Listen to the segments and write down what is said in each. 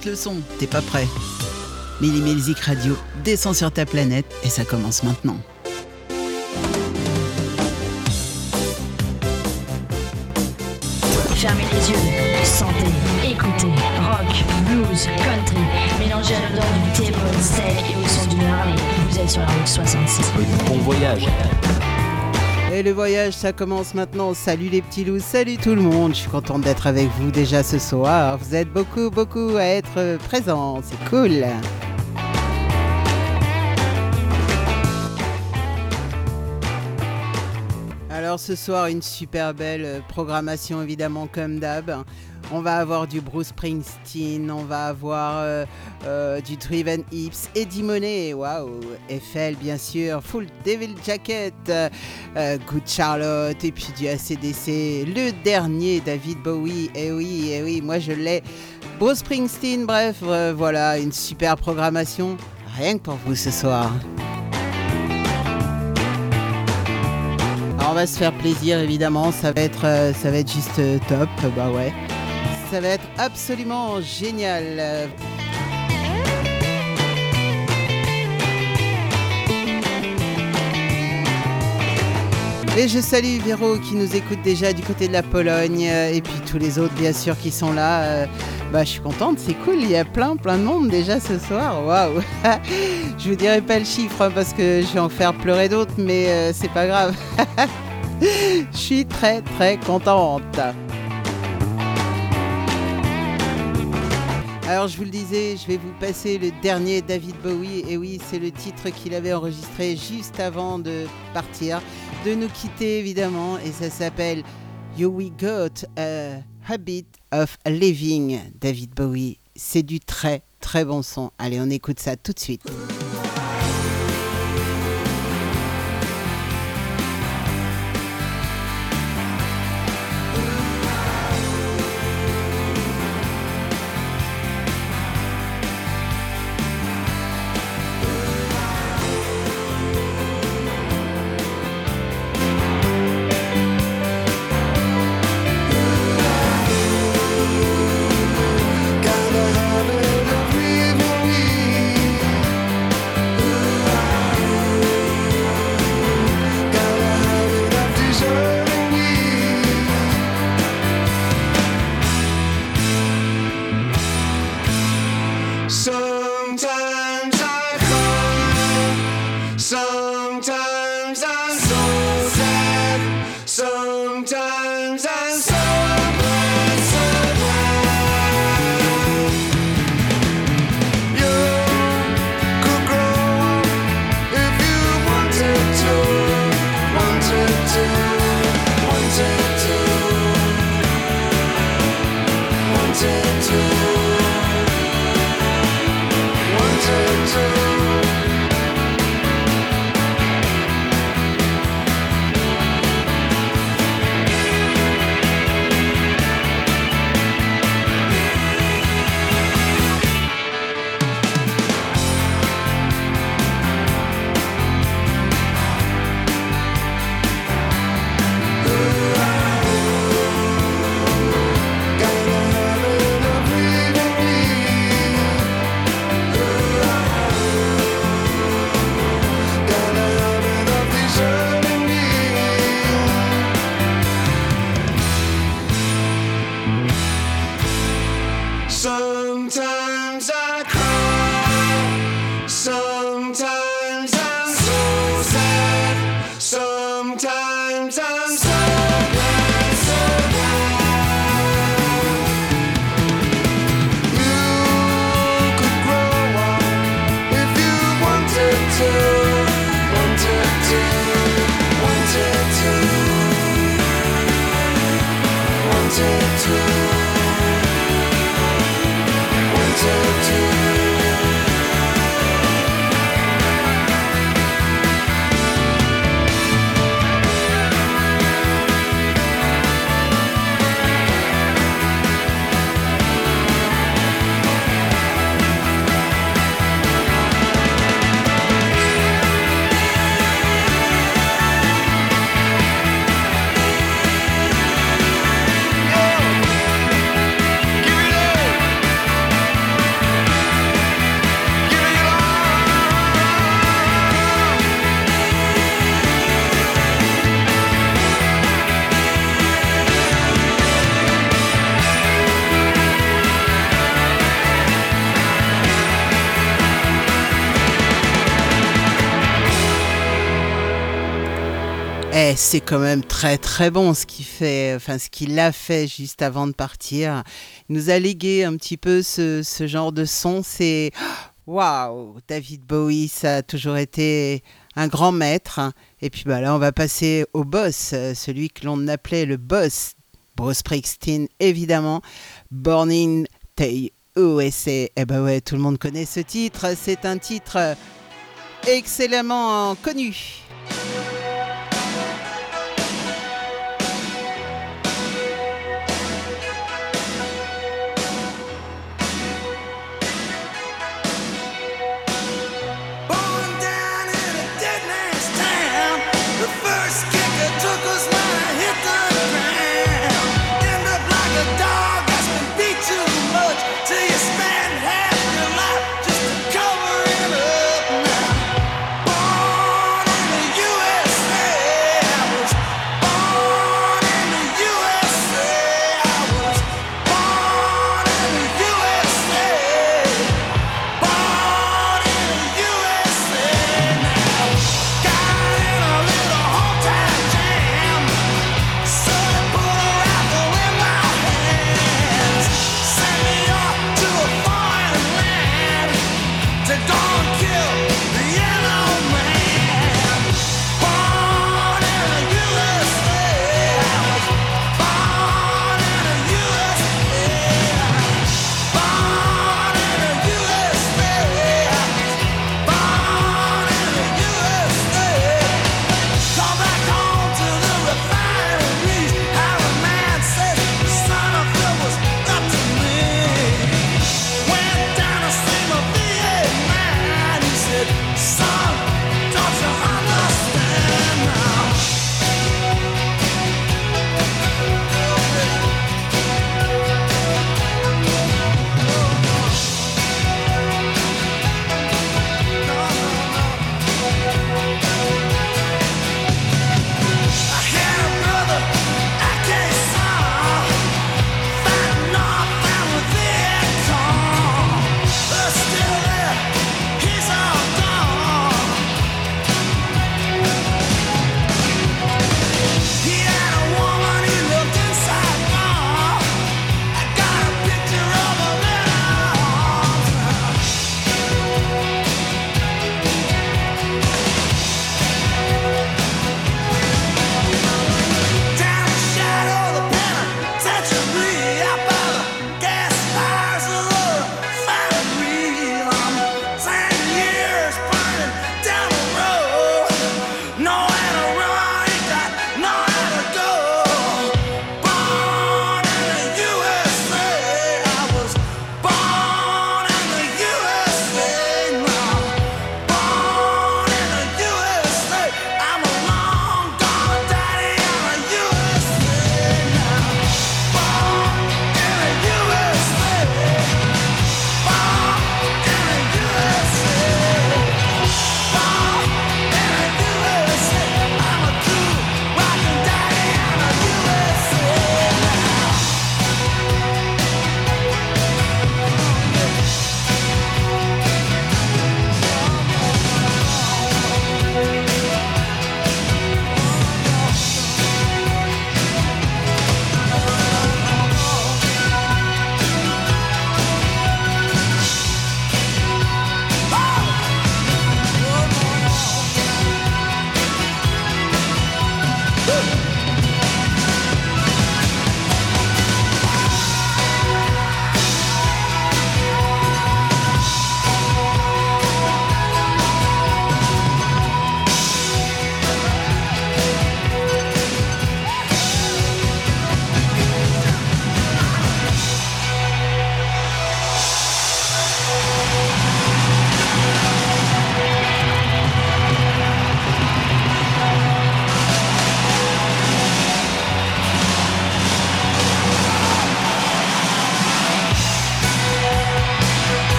monte le son, t'es pas prêt Milli Melzik Radio descend sur ta planète et ça commence maintenant. Fermez les yeux, sentez, écoutez, rock, blues, country, mélangez à l'odeur du thé, steak et au son d'une Harley. Vous êtes sur la route 66. Bon voyage. Le voyage, ça commence maintenant. Salut les petits loups, salut tout le monde. Je suis contente d'être avec vous déjà ce soir. Vous êtes beaucoup, beaucoup à être présents. C'est cool. Alors ce soir, une super belle programmation évidemment comme d'hab. On va avoir du Bruce Springsteen, on va avoir euh, euh, du Driven Hips, Eddie Money, waouh, Eiffel bien sûr, Full Devil Jacket, euh, Good Charlotte et puis du ACDC, le dernier David Bowie, et eh oui, et eh oui, moi je l'ai. Bruce Springsteen, bref, voilà, une super programmation, rien que pour vous ce soir. on va se faire plaisir évidemment, ça va être, ça va être juste top, bah ouais ça va être absolument génial. Et je salue Véro qui nous écoute déjà du côté de la Pologne et puis tous les autres bien sûr qui sont là. Bah, je suis contente, c'est cool, il y a plein plein de monde déjà ce soir. Waouh Je vous dirai pas le chiffre hein, parce que je vais en faire pleurer d'autres mais euh, c'est pas grave. Je suis très très contente. Alors je vous le disais, je vais vous passer le dernier David Bowie. Et oui, c'est le titre qu'il avait enregistré juste avant de partir, de nous quitter évidemment. Et ça s'appelle You We Got a Habit of Living, David Bowie. C'est du très très bon son. Allez, on écoute ça tout de suite. C'est quand même très très bon ce qu'il fait, enfin ce qu'il a fait juste avant de partir. Il nous a légué un petit peu ce, genre de son. C'est waouh, David Bowie, ça a toujours été un grand maître. Et puis bah là, on va passer au boss, celui que l'on appelait le boss, Bruce Springsteen évidemment, Born in USA. Et eh bah ouais, tout le monde connaît ce titre. C'est un titre excellemment connu.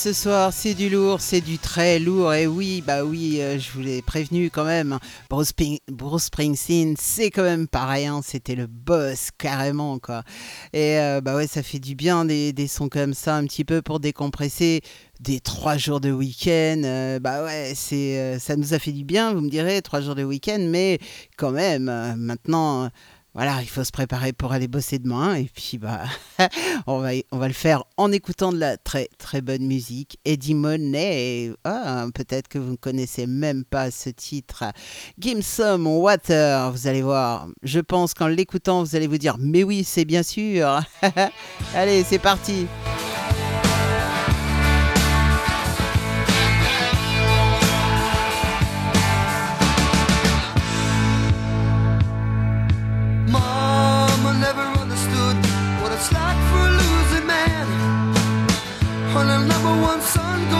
Ce soir, c'est du lourd, c'est du très lourd. Et oui, bah oui, euh, je vous l'ai prévenu quand même. Bruce, Springsteen, c'est quand même rien. C'était le boss carrément, quoi. Et euh, bah ouais, ça fait du bien des, sons comme ça, un petit peu pour décompresser des trois jours de week-end. Euh, bah ouais, c'est, ça nous a fait du bien, vous me direz, trois jours de week-end. Mais quand même, maintenant voilà, il faut se préparer pour aller bosser demain. Et puis, bah, on, va, on va le faire en écoutant de la très très bonne musique. Eddie Money, ah, peut-être que vous ne connaissez même pas ce titre. Give some water, vous allez voir. Je pense qu'en l'écoutant, vous allez vous dire, mais oui, c'est bien sûr. allez, c'est parti. My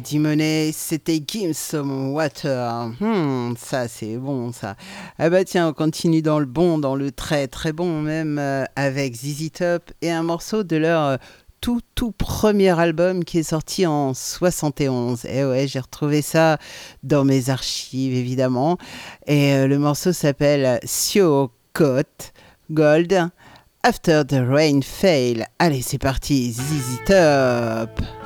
Eddie Money, c'était Give Some Water. Hmm, ça c'est bon ça. Ah bah tiens, on continue dans le bon, dans le très très bon même euh, avec ZZ Top et un morceau de leur euh, tout tout premier album qui est sorti en 71. Et ouais, j'ai retrouvé ça dans mes archives évidemment. Et euh, le morceau s'appelle Sio Coat Gold After the Rain Fail. Allez, c'est parti, ZZ Top.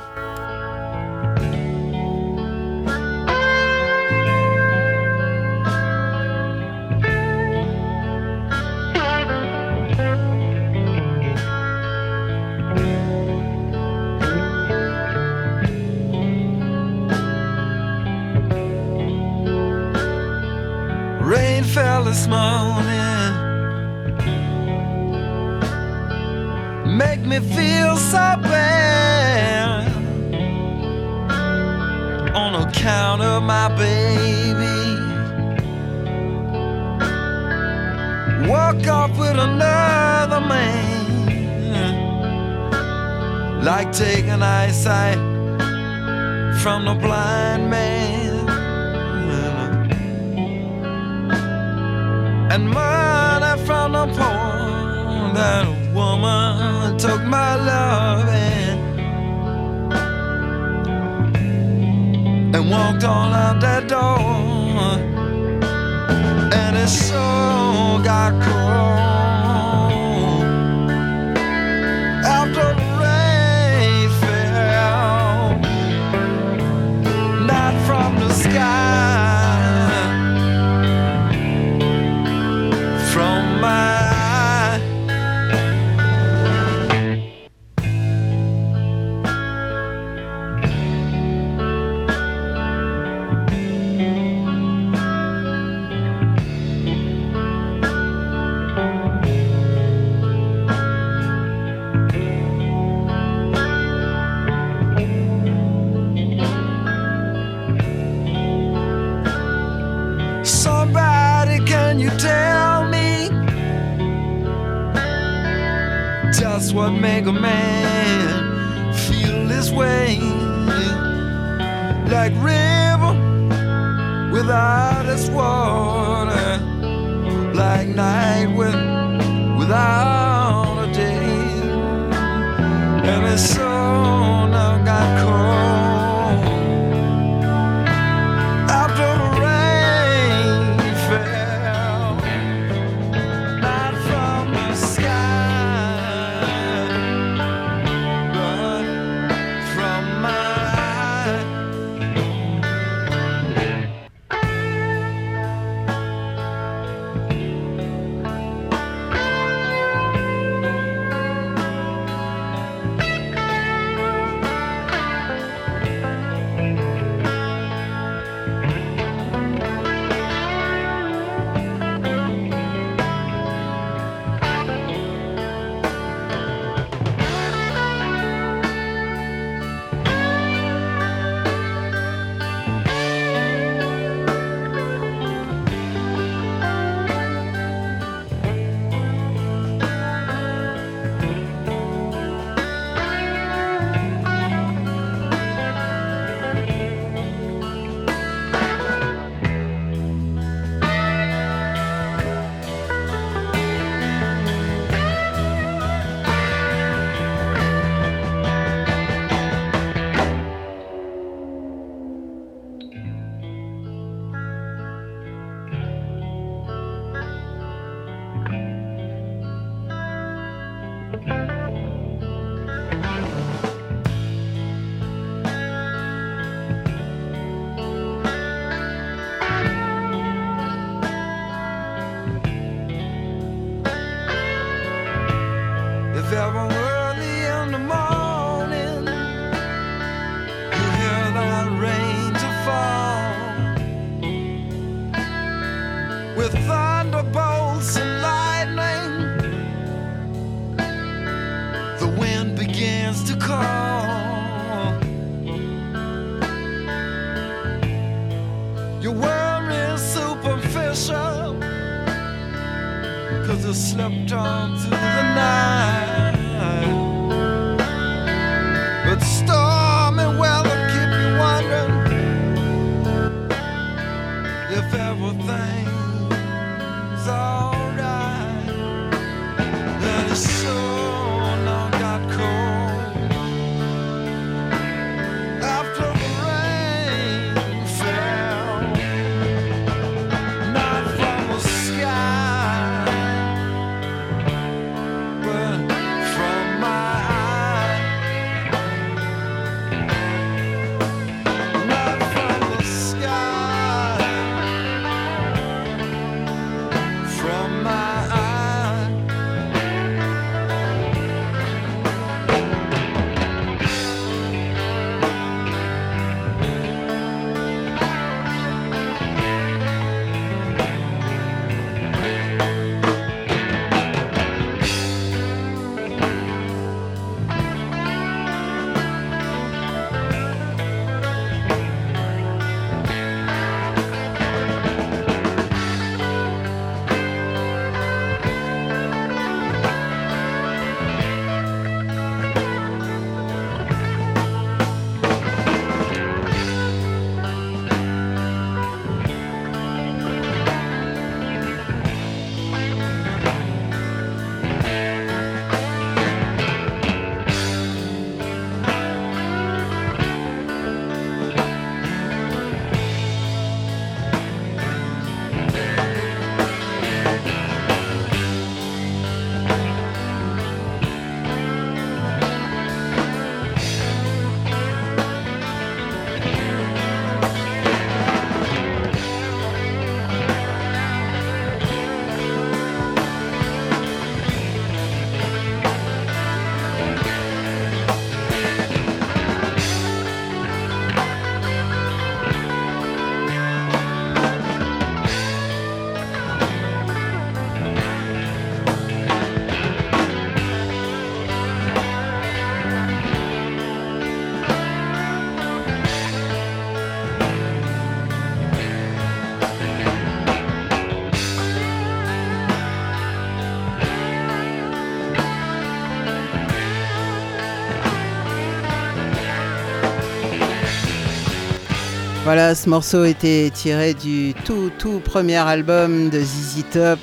Voilà, ce morceau était tiré du tout tout premier album de ZZ Top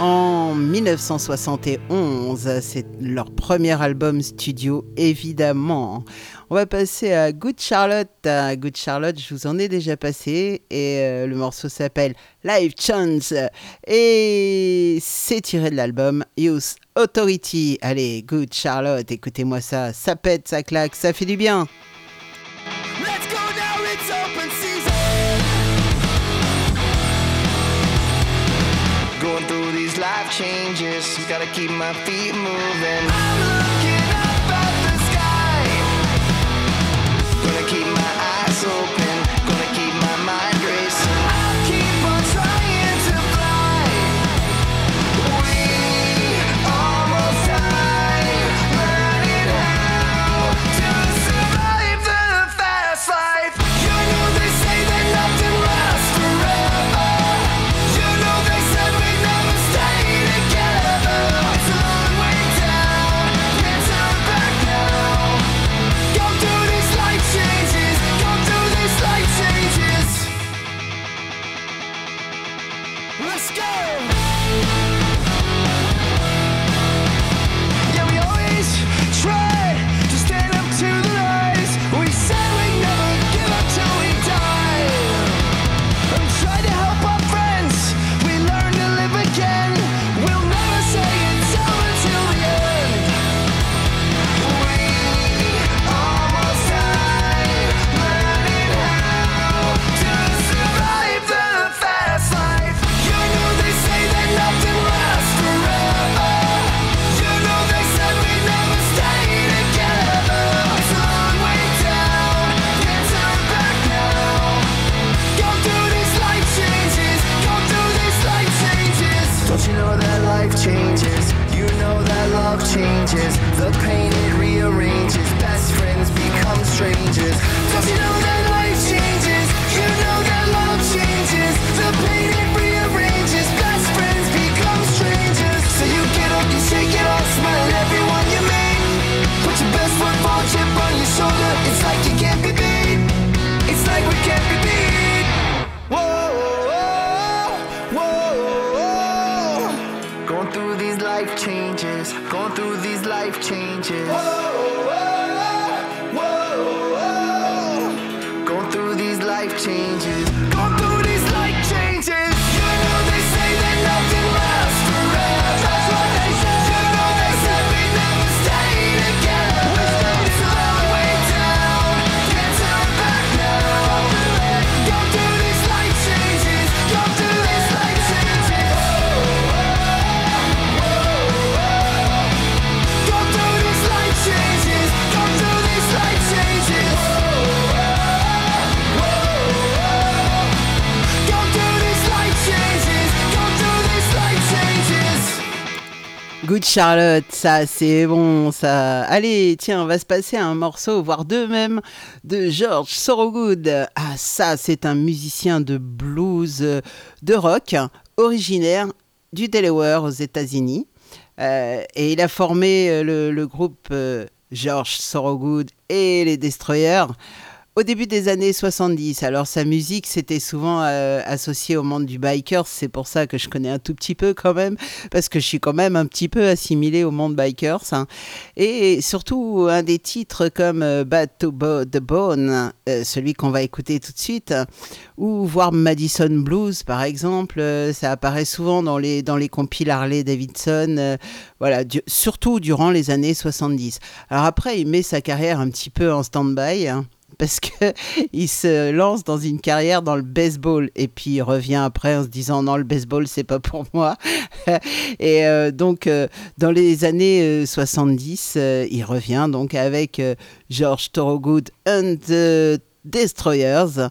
en 1971. C'est leur premier album studio, évidemment. On va passer à Good Charlotte. Good Charlotte, je vous en ai déjà passé et euh, le morceau s'appelle Live Chance et c'est tiré de l'album Youth Authority. Allez, Good Charlotte, écoutez-moi ça, ça pète, ça claque, ça fait du bien. Changes. Gotta keep my feet moving. Charlotte, ça c'est bon, ça. Allez, tiens, on va se passer un morceau, voire deux même, de George Sorogood. Ah, ça, c'est un musicien de blues, euh, de rock, originaire du Delaware aux États-Unis. Euh, et il a formé euh, le, groupe George Sorogood et les Destroyers au début des années 70. Alors sa musique, c'était souvent euh, associé au monde du biker. C'est pour ça que je connais un tout petit peu quand même, parce que je suis quand même un petit peu assimilé au monde bikers. Hein. Et surtout un des titres comme euh, Bad to the Bone, euh, celui qu'on va écouter tout de suite, ou voir Madison Blues par exemple. ça apparaît souvent dans les dans les compiles Harley Davidson. voilà, surtout durant les années 70. Alors après, il met sa carrière un petit peu en stand-by. Hein parce qu'il se lance dans une carrière dans le baseball. Et puis il revient après en se disant non le baseball c'est pas pour moi. Et euh, donc euh, dans les années 70 euh, il revient donc avec George Thorogood and the Destroyers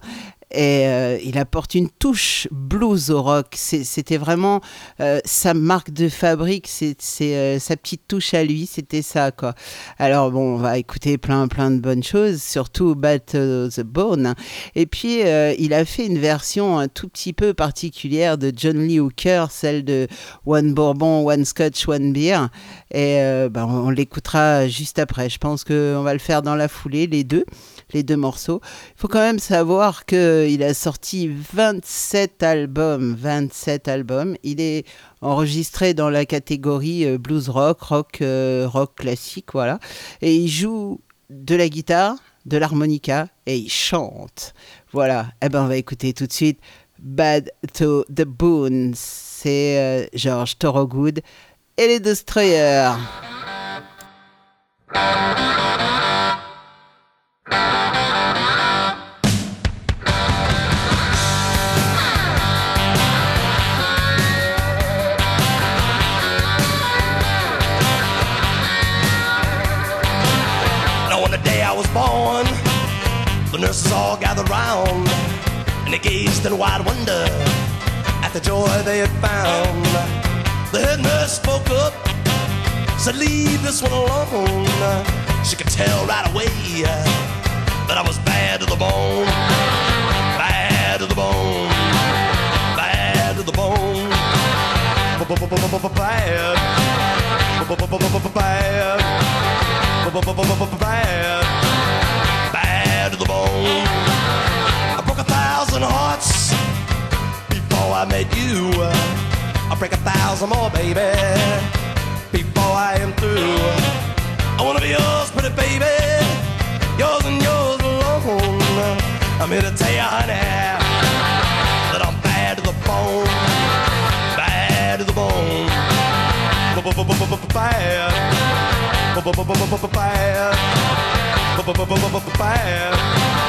et euh, il apporte une touche blues au rock. C'était vraiment euh, sa marque de fabrique, c'est euh, sa petite touche à lui, c'était ça quoi. Alors bon, on va écouter plein plein de bonnes choses, surtout Bat the Bone. Et puis il a fait une version un tout petit peu particulière de John Lee Hooker, celle de One Bourbon, One Scotch, One Beer. Et ben, on l'écoutera juste après. Je pense qu'on va le faire dans la foulée, les deux. Les deux morceaux. Il faut quand même savoir qu'il a sorti 27 albums, 27 albums. Il est enregistré dans la catégorie euh, blues rock, rock, euh, rock classique, voilà. Et il joue de la guitare, de l'harmonica et il chante. Voilà. Eh ben, on va écouter tout de suite Bad to the Bones. C'est euh, George Thorogood et les Destroyers. The day I was born, the nurses all gathered round and they gazed in wide wonder at the joy they had found. The head nurse spoke up, said, Leave this one alone. She could tell right away that I was bad to the bone, bad to the bone, bad to the bone, bad, bad, bad to the bone. I broke a thousand hearts before I met you. I'll break a thousand more, baby, before I am through. I wanna be yours, pretty baby, yours and yours I'm here to tell you, honey, that I'm bad to the bone, bad to the bone, bad bad, bad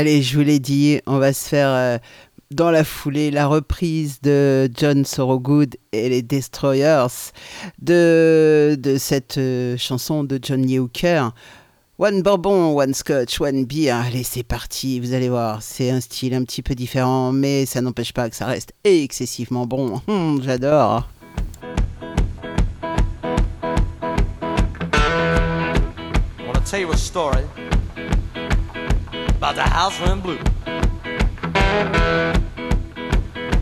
Allez, je vous l'ai dit, on va se faire euh, dans la foulée la reprise de John Sorogood et les Destroyers de, de cette euh, chanson de John Lee Hooker. One bourbon, one scotch, one beer. Allez, c'est parti. Vous allez voir, c'est un style un petit peu différent, mais ça n'empêche pas que ça reste excessivement bon. Hum, j'adore. About the house went blue.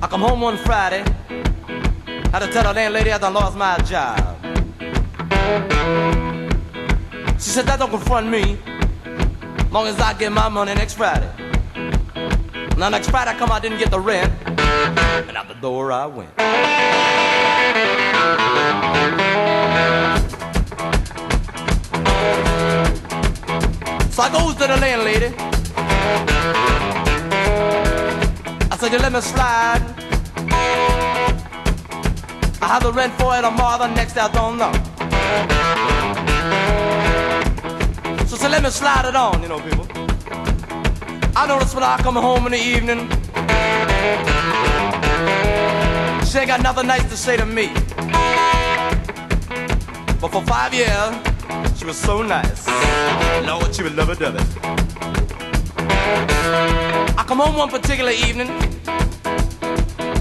I come home one Friday, had to tell the landlady I done lost my job. She said that don't confront me, long as I get my money next Friday. Now next Friday I come, I didn't get the rent, and out the door I went. So I goes to the landlady. I said, you let me slide. I have the rent for it tomorrow, the next I don't know. So said, let me slide it on, you know, people. I notice when I come home in the evening, she ain't got nothing nice to say to me. But for five years, she was so nice. Lord, she would love it, dovey. I come home one particular evening.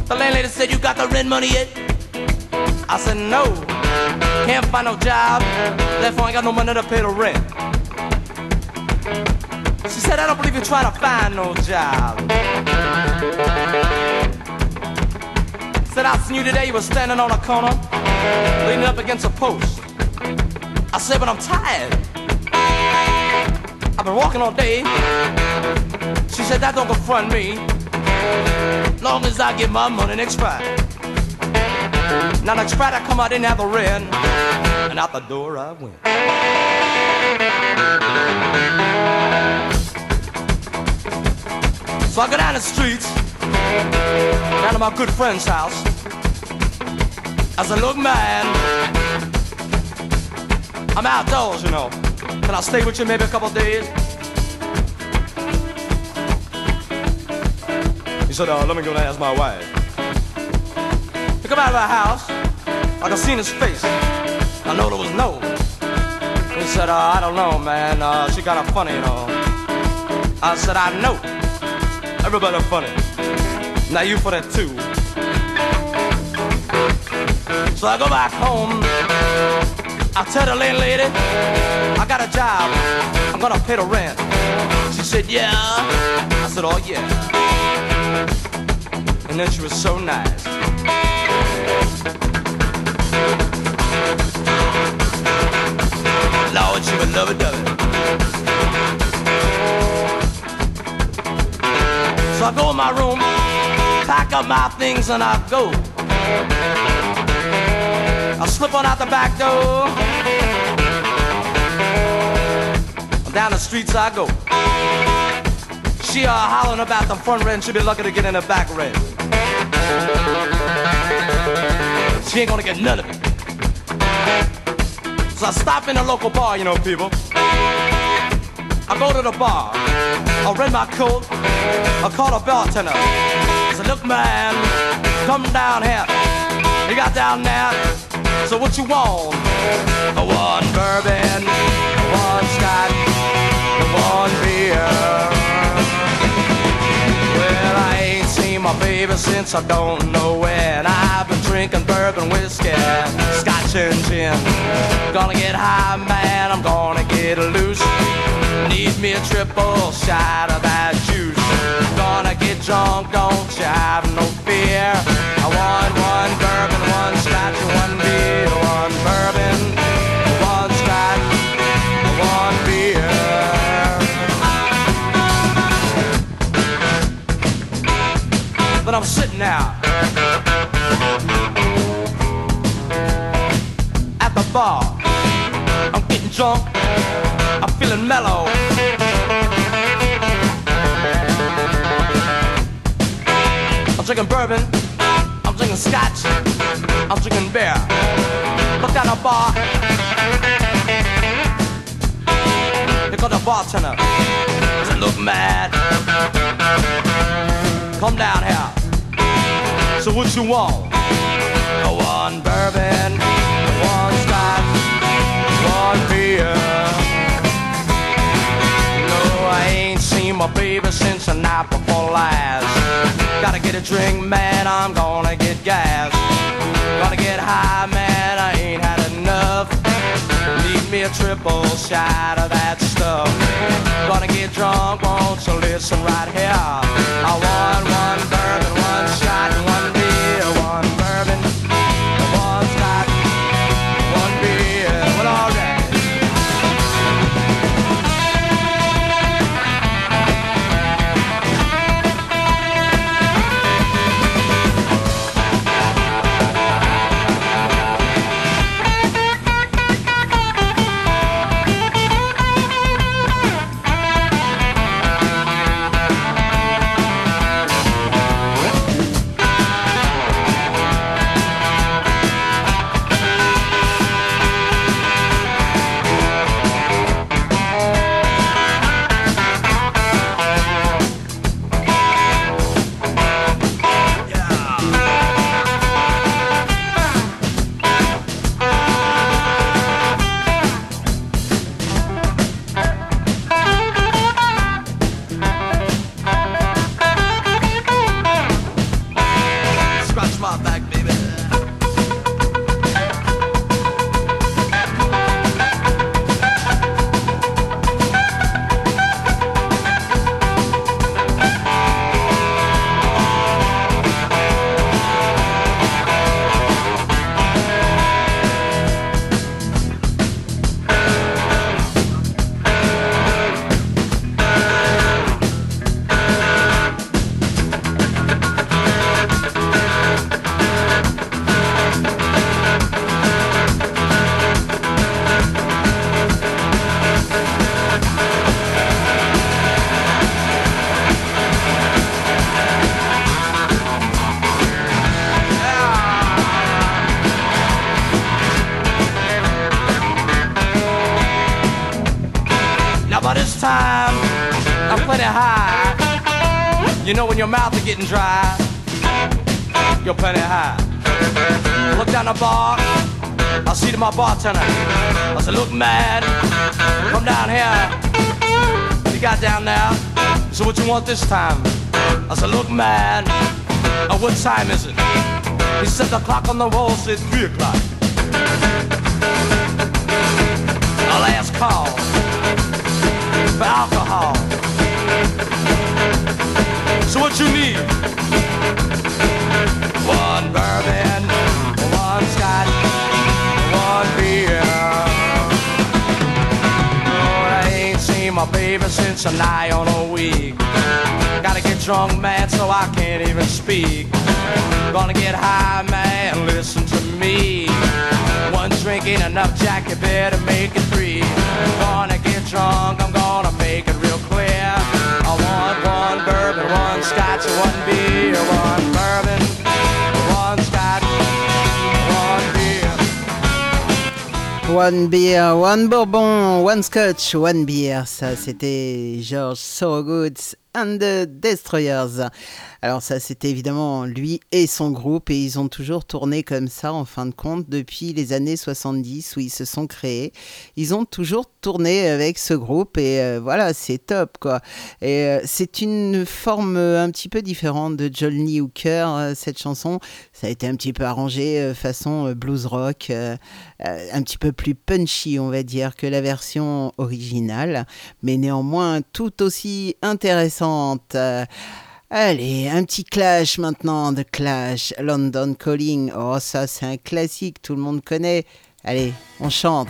The landlady said, You got the rent money yet? I said, No. Can't find no job. Therefore, I ain't got no money to pay the rent. She said, I don't believe you're trying to find no job. Said, I seen you today. You were standing on a corner, leaning up against a post. I said, but I'm tired. Been walking all day. She said, that don't confront me. Long as I get my money next Friday. Now next Friday I come out, didn't have the rent. And out the door I went. So I go down the streets, down to my good friend's house. I said, look man, I'm outdoors, you know. Can I'll stay with you maybe a couple days? He said, uh, let me go and ask my wife. He come out of the house. I could see his face. I know there was no. He said, uh, I don't know, man. Uh, she got a funny, you know. I said, I know. Everybody funny. Now you for that too. So I go back home. I tell the landlady, I got a job. I'm gonna pay the rent. She said, yeah. I said, oh yeah. And then she was so nice. Lord, she would love it. So I go in my room, pack up my things, and I go. I slip on out the back door. Down the streets I go. She uh, hollering about the front rent. She be lucky to get in the back rent. She ain't gonna get none of it. So I stop in a local bar, you know, people. I go to the bar. I rent my coat. I call the bartender. I said, look, man, come down here. You got down there so what you want? One bourbon, one scotch, one beer. Well, I ain't seen my baby since I don't know when. I've been drinking bourbon whiskey, scotch and gin. Gonna get high, man, I'm gonna get loose. Need me a triple shot of that juice. Gonna get drunk, don't you I'm sitting out at the bar. I'm getting drunk. I'm feeling mellow. I'm drinking bourbon. I'm drinking scotch. I'm drinking beer. Look at the bar. because the bartender doesn't look mad. Come down here. So what you want? One bourbon, one scotch, one beer. No, I ain't seen my baby since the night before last. Gotta get a drink, man, I'm gonna get gas. Gonna get high, man, I ain't had enough. Need me a triple shot of that stuff. Gonna get drunk, won't you listen right here? I want one bourbon, one shot, one getting dry, you're plenty high. Look down the bar, I see to my bartender. I said, look mad, come down here. You got down there, so what you want this time? I said, look mad, uh, what time is it? He said the clock on the wall said three o'clock. A last call for alcohol. So what you need? One bourbon, one scotch, one beer. Oh, I ain't seen my baby since a nigh on a week. Gotta get drunk, man, so I can't even speak. Gonna get high, man, listen to me. One drink ain't enough, Jack, you better make it three. Gonna get drunk, I'm gonna make it real clear. I want one bourbon, one scotch, one beer, one bourbon, one scotch, one beer. One beer, one bourbon, one scotch, one beer. Ça, c'était George Sorogoods and the Destroyers. Alors ça, c'était évidemment lui et son groupe et ils ont toujours tourné comme ça en fin de compte depuis les années 70 où ils se sont créés. Ils ont toujours tourné avec ce groupe et euh, voilà, c'est top quoi. Et euh, c'est une forme euh, un petit peu différente de Johnny Hooker, cette chanson. Ça a été un petit peu arrangé façon blues rock, un petit peu plus punchy on va dire que la version originale, mais néanmoins tout aussi intéressante. Allez, un petit clash maintenant de Clash, London Calling. Oh, ça, c'est un classique, tout le monde connaît. Allez, on chante.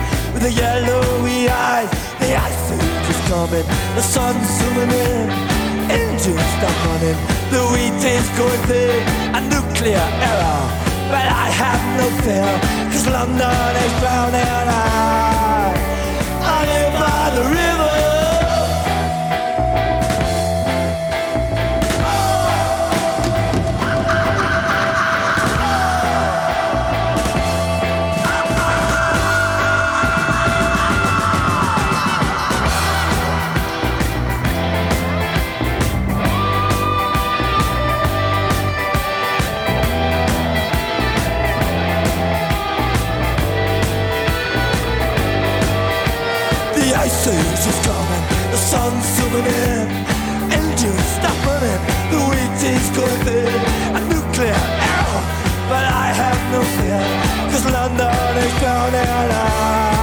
with the yellowy eyes. The ice age is coming, the sun's zooming in, engines stop running, the wheat is going thick, a nuclear error. But I have no fear, cause London is drowning. I, I live by the river. Zooming in, engines stop running, the wheat is going a nuclear error, but I have no fear, cause London is drowning. I,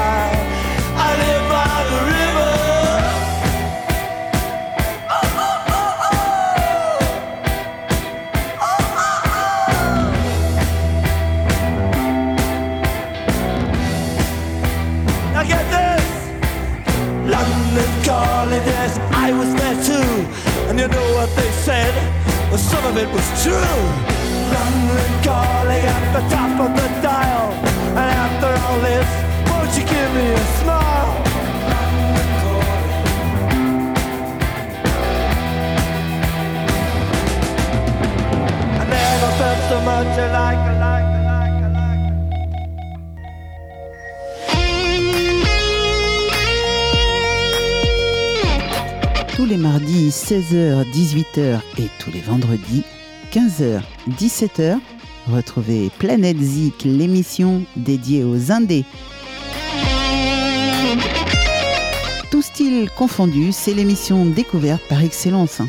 you know what they said? Well, some of it was true. London calling at the top of the dial. And after all this, won't you give me a smile? I never felt so much alike, les mardis 16h, 18h et tous les vendredis 15h, 17h, retrouvez Planète Zik, l'émission dédiée aux Indés. Tout style confondu, c'est l'émission découverte par excellence.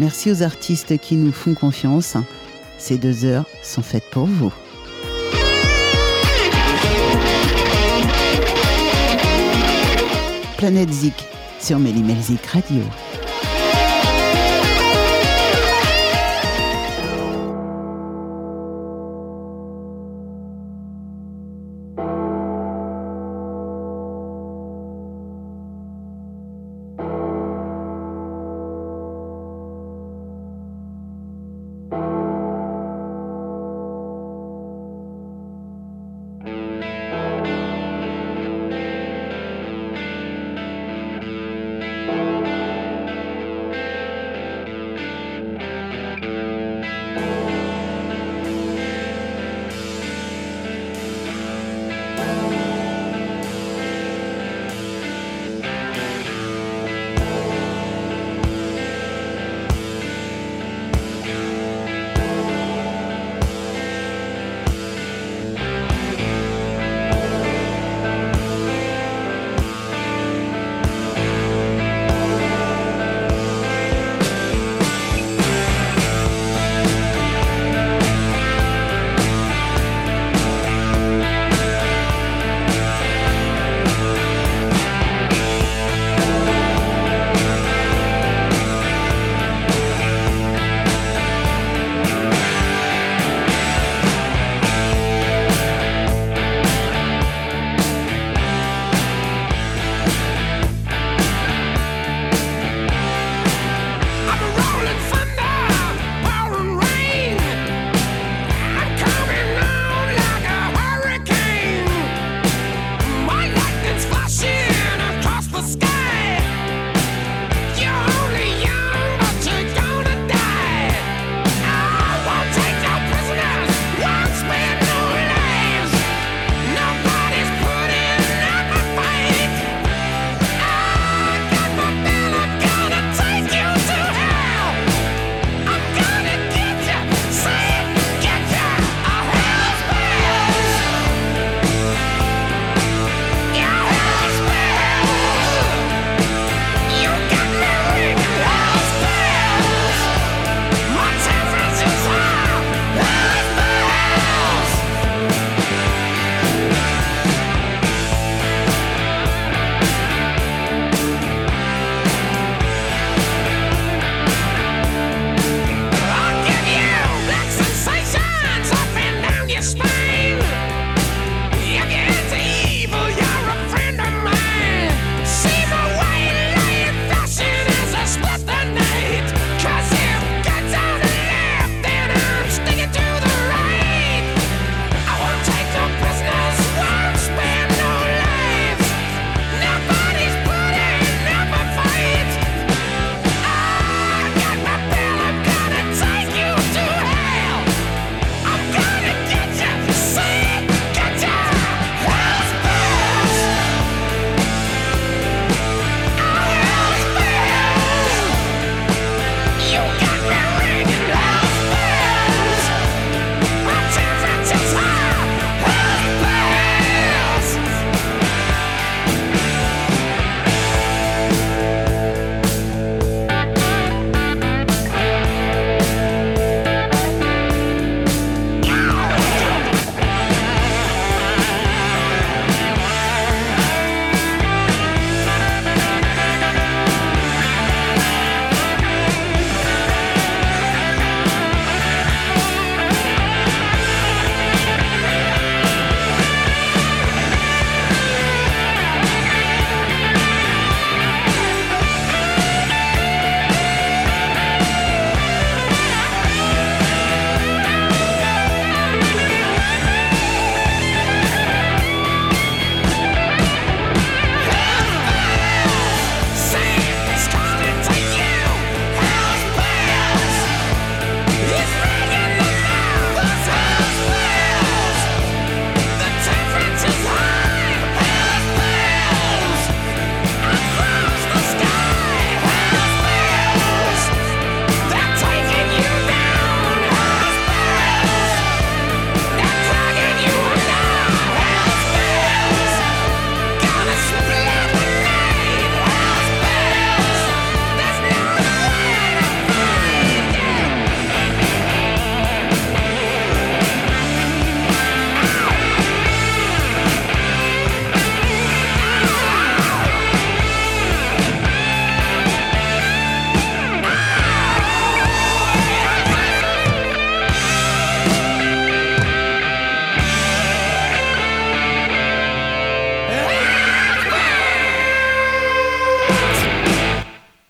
Merci aux artistes qui nous font confiance. Ces deux heures sont faites pour vous. Planète Zik sur Mélimelzik Radio.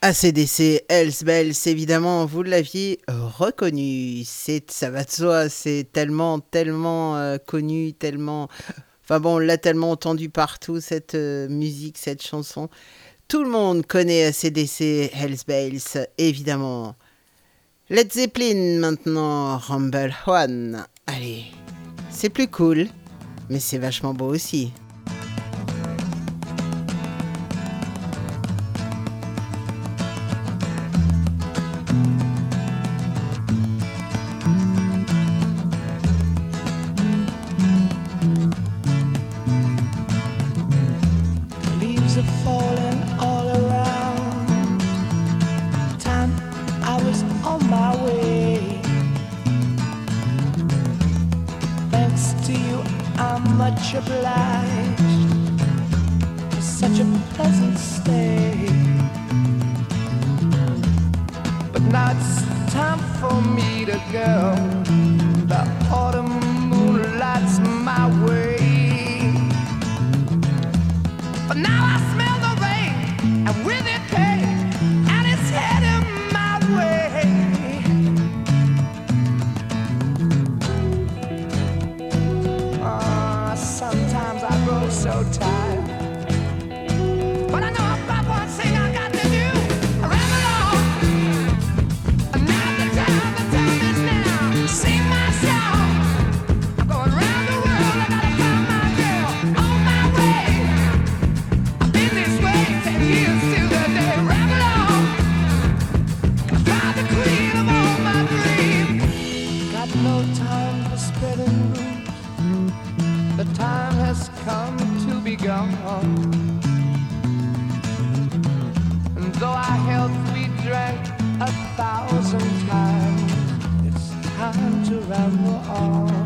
ACDC, Hells Bells, évidemment, vous l'aviez reconnu. C'est, ça va de soi, c'est tellement, tellement euh, connu, tellement. Enfin bon, on l'a tellement entendu partout, cette euh, musique, cette chanson. Tout le monde connaît ACDC, Hells Bells, évidemment. Led Zeppelin maintenant, Rumble One. Allez, c'est plus cool, mais c'est vachement beau aussi. hall. And though I held we drank a thousand times, it's time to ramble on.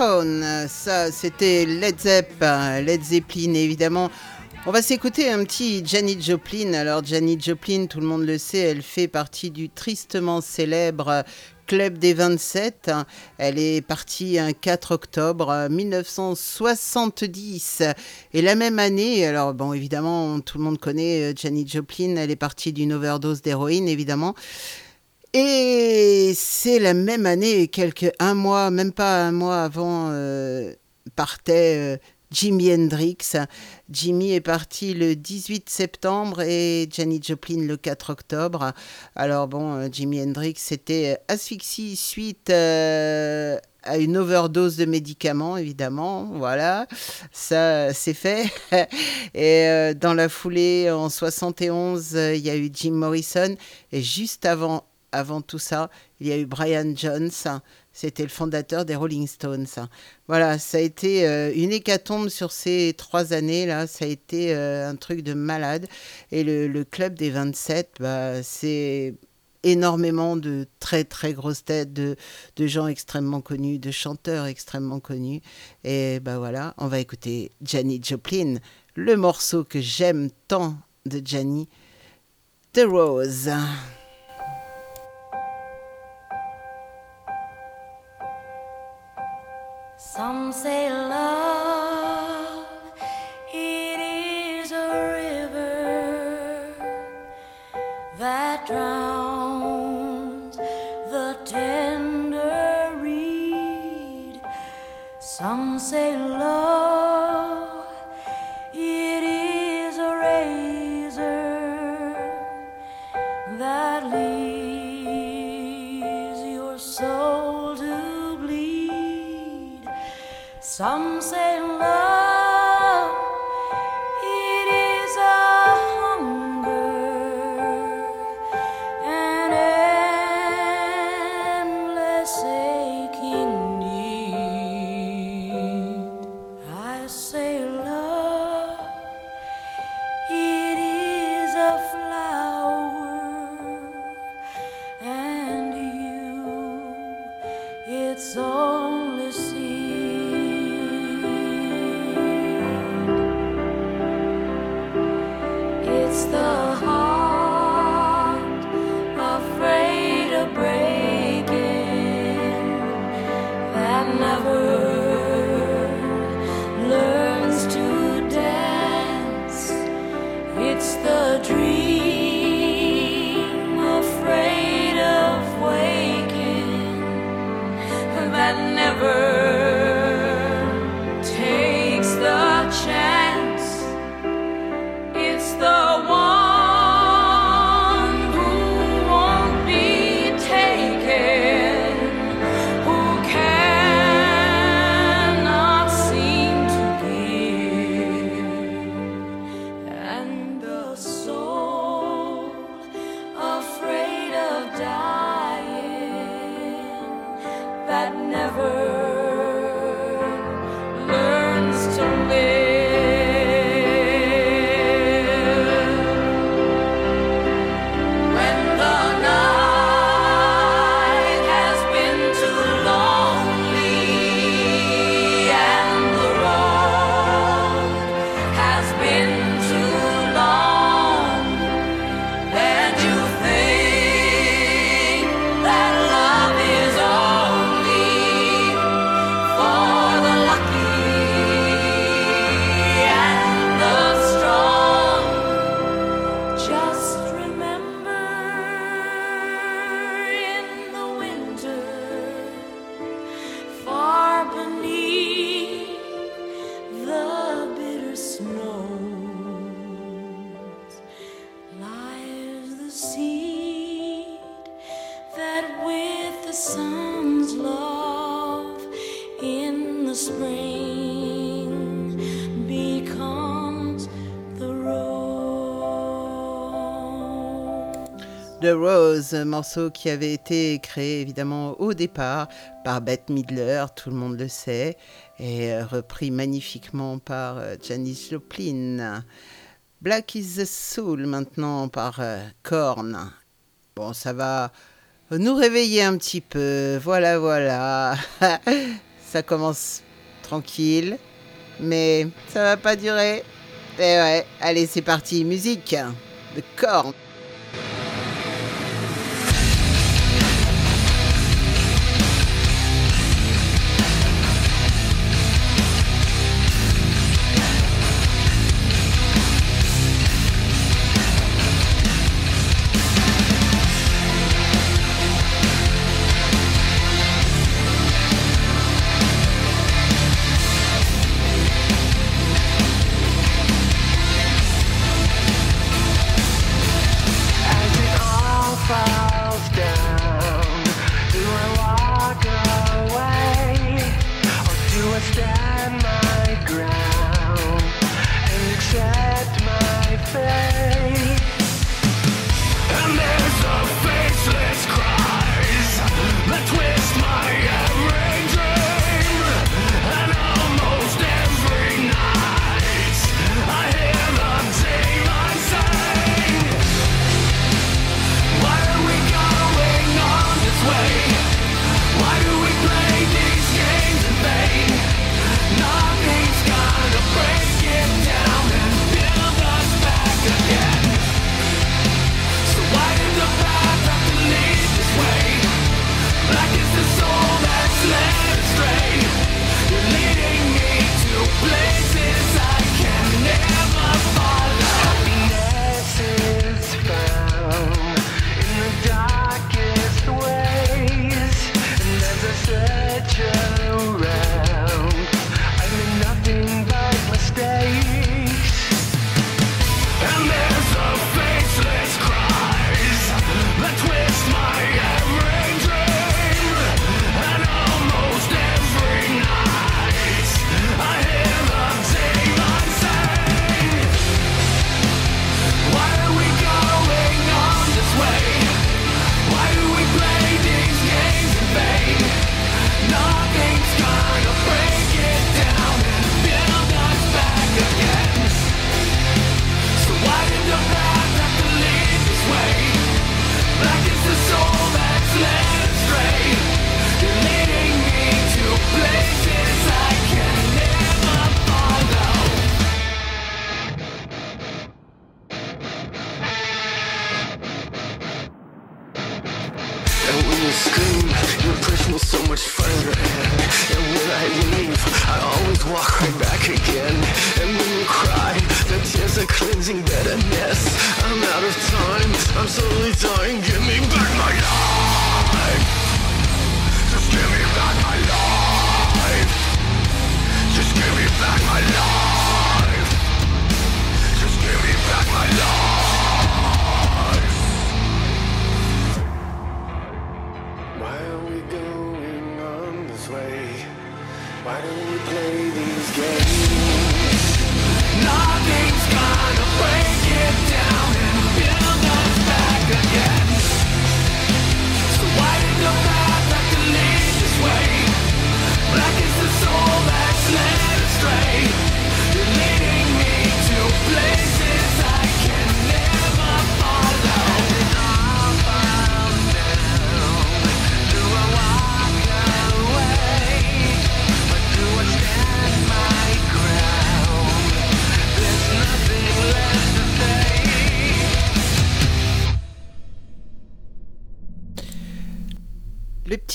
Ça c'était Led Zepp, Led Zeppelin évidemment. On va s'écouter un petit Janis Joplin. Alors Janis Joplin, tout le monde le sait, elle fait partie du tristement célèbre Club des 27. Elle est partie un 4 octobre 1970. Et la même année, alors bon évidemment tout le monde connaît Janis Joplin, elle est partie d'une overdose d'héroïne évidemment. Et c'est la même année, quelques un mois, même pas un mois avant, euh, partait euh, Jimi Hendrix. Jimmy est parti le 18 septembre et Janis Joplin le 4 octobre. Alors bon, euh, Jimi Hendrix était asphyxie suite euh, à une overdose de médicaments, évidemment. Voilà, ça c'est fait. Et dans la foulée, en 71, il y a eu Jim Morrison. Et juste avant, avant tout ça, il y a eu Brian Jones. C'était le fondateur des Rolling Stones. Voilà, ça a été euh, une hécatombe sur ces trois années-là. Ça a été euh, un truc de malade. Et le, club des 27, bah, c'est énormément de très très grosses têtes, de, de, gens extrêmement connus, de chanteurs extrêmement connus. Et ben voilà, on va écouter Janis Joplin, le morceau que j'aime tant de Janis, The Rose. 13 morceaux qui avait été créé évidemment au départ par Bette Midler, tout le monde le sait, et euh, repris magnifiquement par euh, Janis Joplin. Black is the Soul maintenant par euh, Korn. Bon, ça va nous réveiller un petit peu. Voilà, voilà. ça commence tranquille, mais ça va pas durer. Eh ouais, allez, c'est parti, musique de Korn.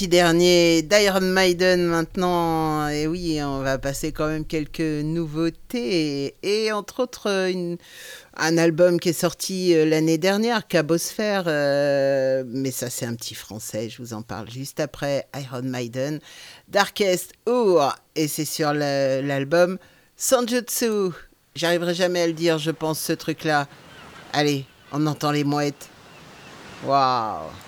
dernier d'Iron Maiden maintenant. Et oui, on va passer quand même quelques nouveautés. Et, entre autres, un album qui est sorti euh, l'année dernière, Cabosphère. Euh, mais ça, c'est un petit français, je vous en parle juste après. Iron Maiden, Darkest Hour. Et c'est sur l'album Sanjutsu. J'arriverai jamais à le dire, je pense, ce truc-là. Allez, on entend les mouettes. Waouh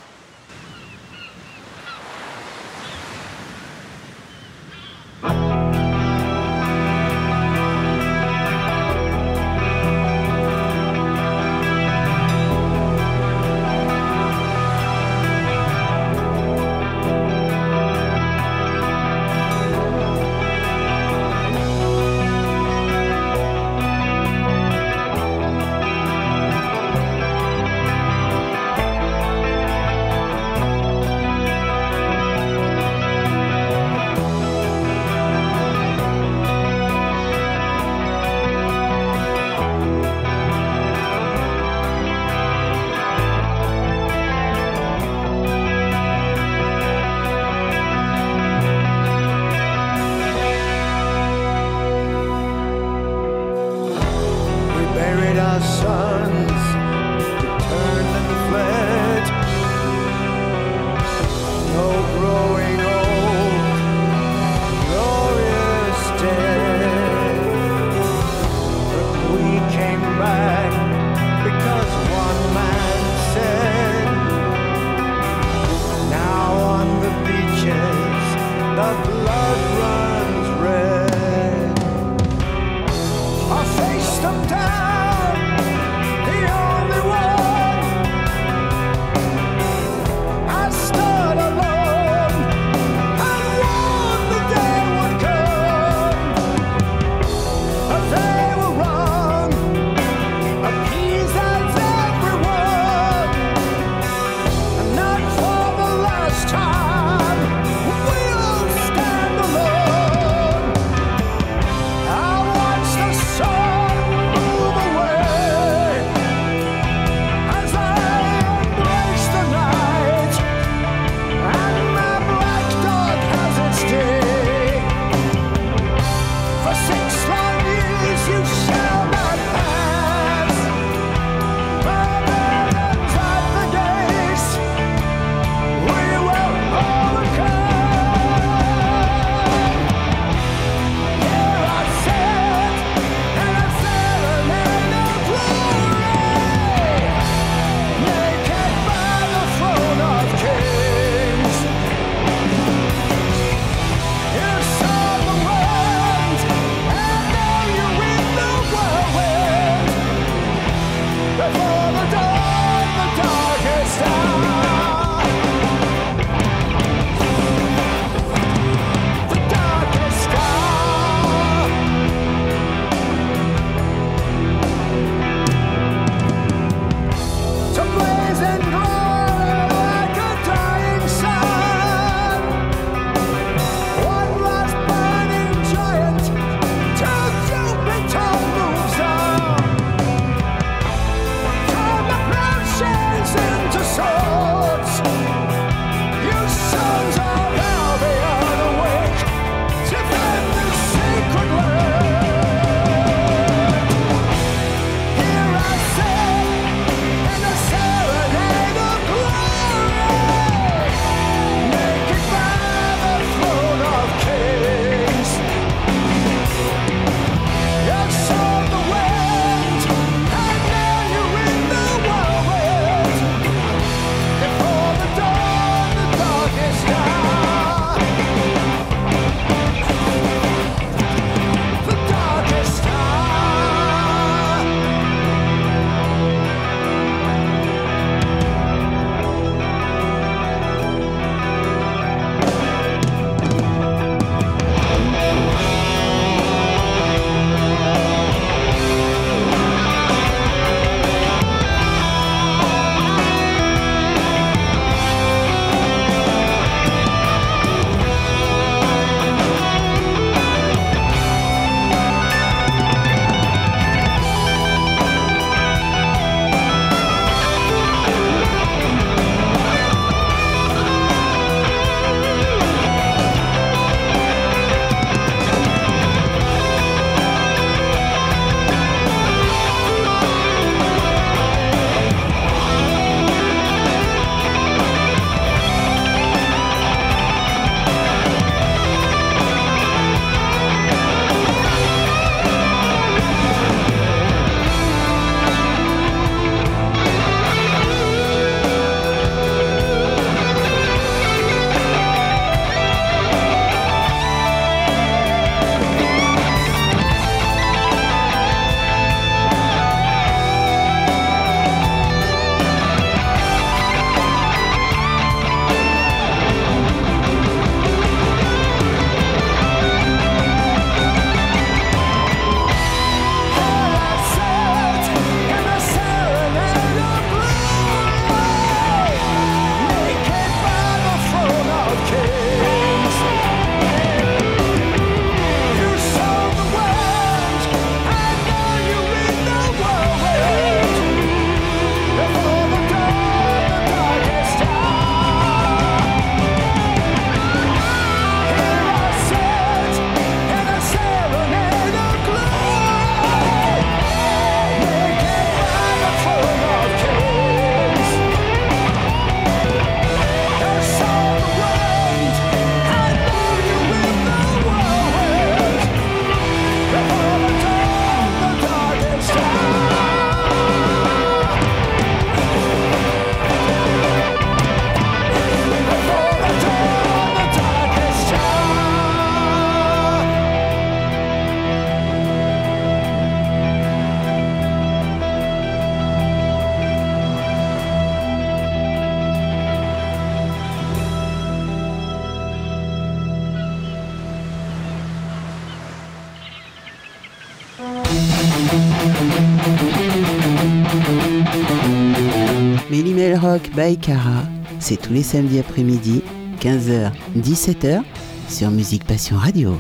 Baïkara, c'est tous les samedis après-midi, 15h-17h, sur Musique Passion Radio.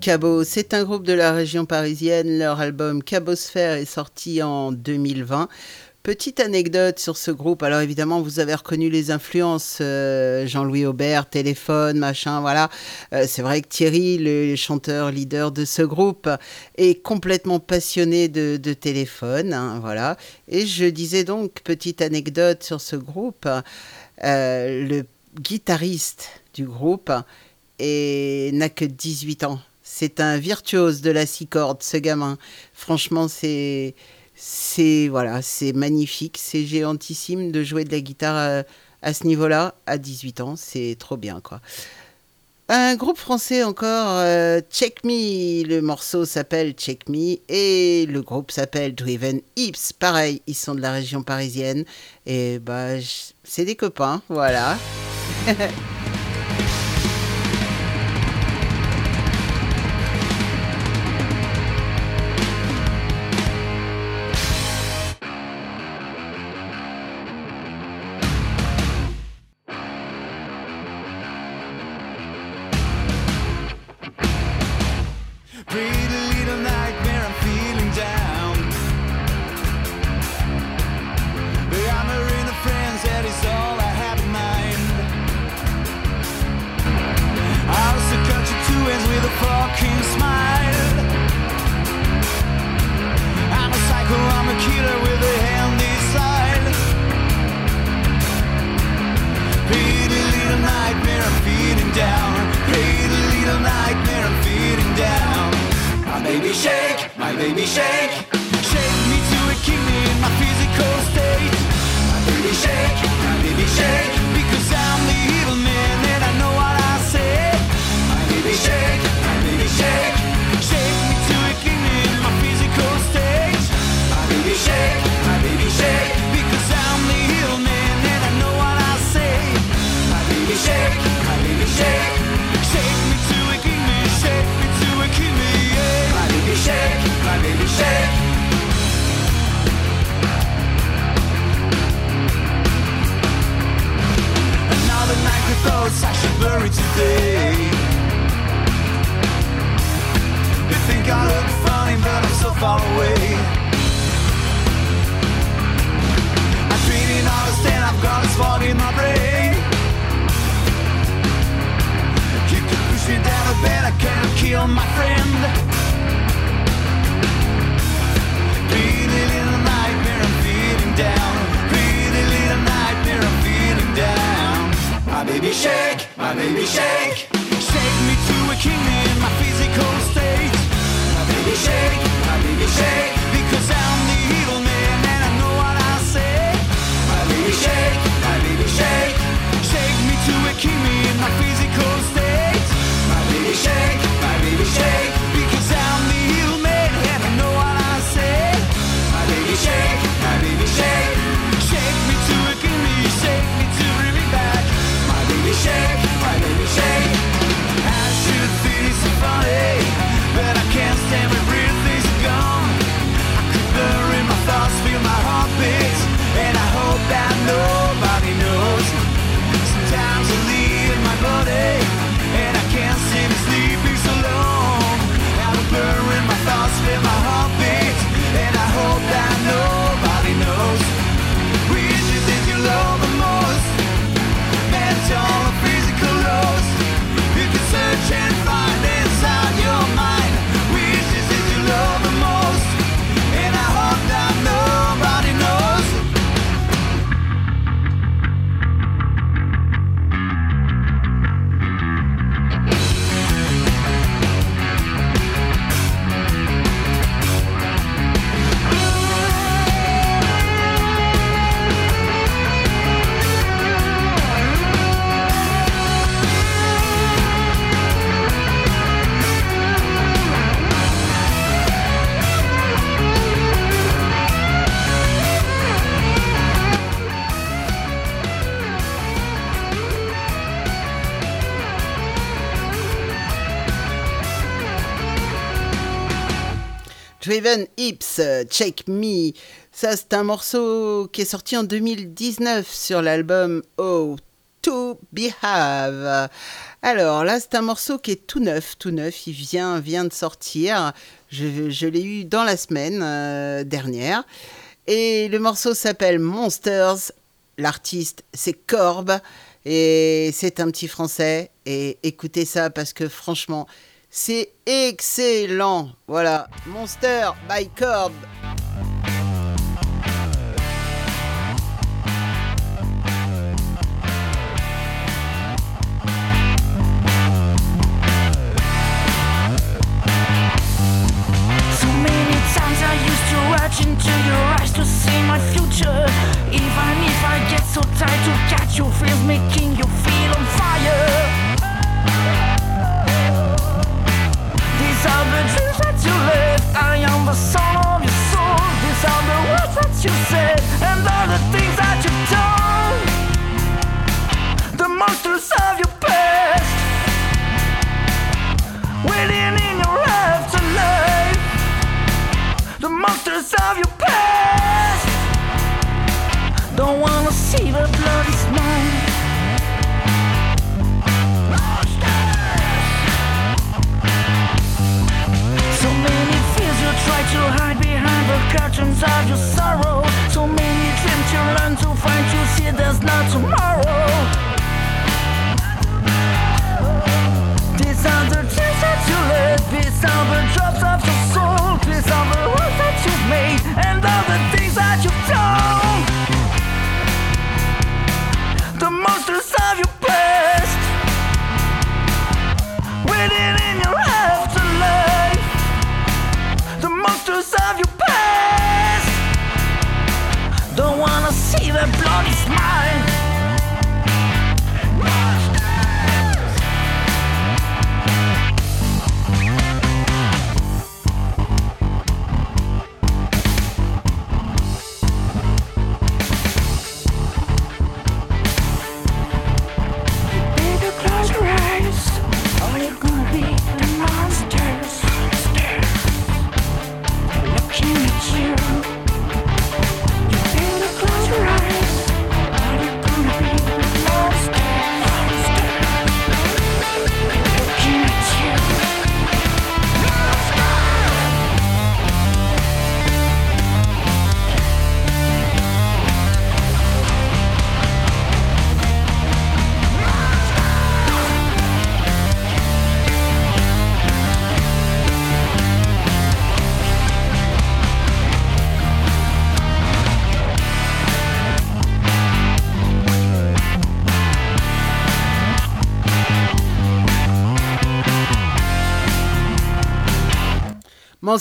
Cabot, c'est un groupe de la région parisienne. Leur album Cabosphère est sorti en 2020. Petite anecdote sur ce groupe. Alors évidemment, vous avez reconnu les influences. euh, Jean-Louis Aubert, téléphone, machin, voilà. Euh, c'est vrai que Thierry, le chanteur leader de ce groupe, est complètement passionné de, téléphone, hein, voilà. Et je disais donc, petite anecdote sur ce groupe, euh, le guitariste du groupe n'a que 18 ans. C'est un virtuose de la six cordes, ce gamin. Franchement, c'est c'est voilà, c'est magnifique, c'est géantissime de jouer de la guitare à, à ce niveau-là à 18 ans, c'est trop bien quoi. Un groupe français encore, euh, Check Me, le morceau s'appelle Check Me et le groupe s'appelle Driven Hips. Pareil, ils sont de la région parisienne et bah c'est des copains, voilà. I should bury today. You think I look funny, but I'm so far away. I really don't understand, I've got a spot in my brain. You can push me down a bed, I can't kill my friend. Pretty little My baby shake, my baby shake. Shake me to a king in my physical state. My baby shake, my baby shake. Driven Hips, Check Me. Ça, c'est un morceau qui est sorti en 2019 sur l'album Oh To Behave. Alors là, c'est un morceau qui est tout neuf, tout neuf. Il vient, vient de sortir. Je, je l'ai eu dans la semaine euh, dernière. Et le morceau s'appelle Monsters. L'artiste, c'est Corbe. Et c'est un petit français. Et écoutez ça parce que franchement, c'est excellent. Voilà, Monster by Corbe. So many times I used to rush into your eyes to see my future. Even if I get so tired to catch your fears, making you feel on fire. These are the dreams that you live. I am the of your soul. These are the words that you said, and all the things that you've. The monsters of your past, waiting in your. The monsters of your past.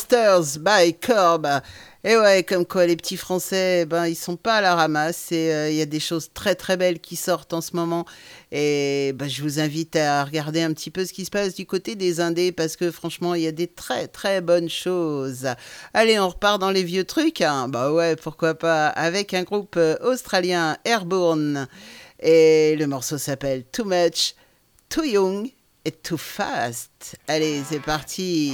Monsters by Corb. Et ouais, comme quoi les petits Français, ben ils sont pas à la ramasse. Et euh, il y a des choses très très belles qui sortent en ce moment. Et ben, je vous invite à regarder un petit peu ce qui se passe du côté des Indés parce que franchement, il y a des très très bonnes choses. Allez, on repart dans les vieux trucs. hein. Bah ouais, pourquoi pas avec un groupe euh, australien Airborne. Et le morceau s'appelle Too Much, Too Young et Too Fast. Allez, c'est parti.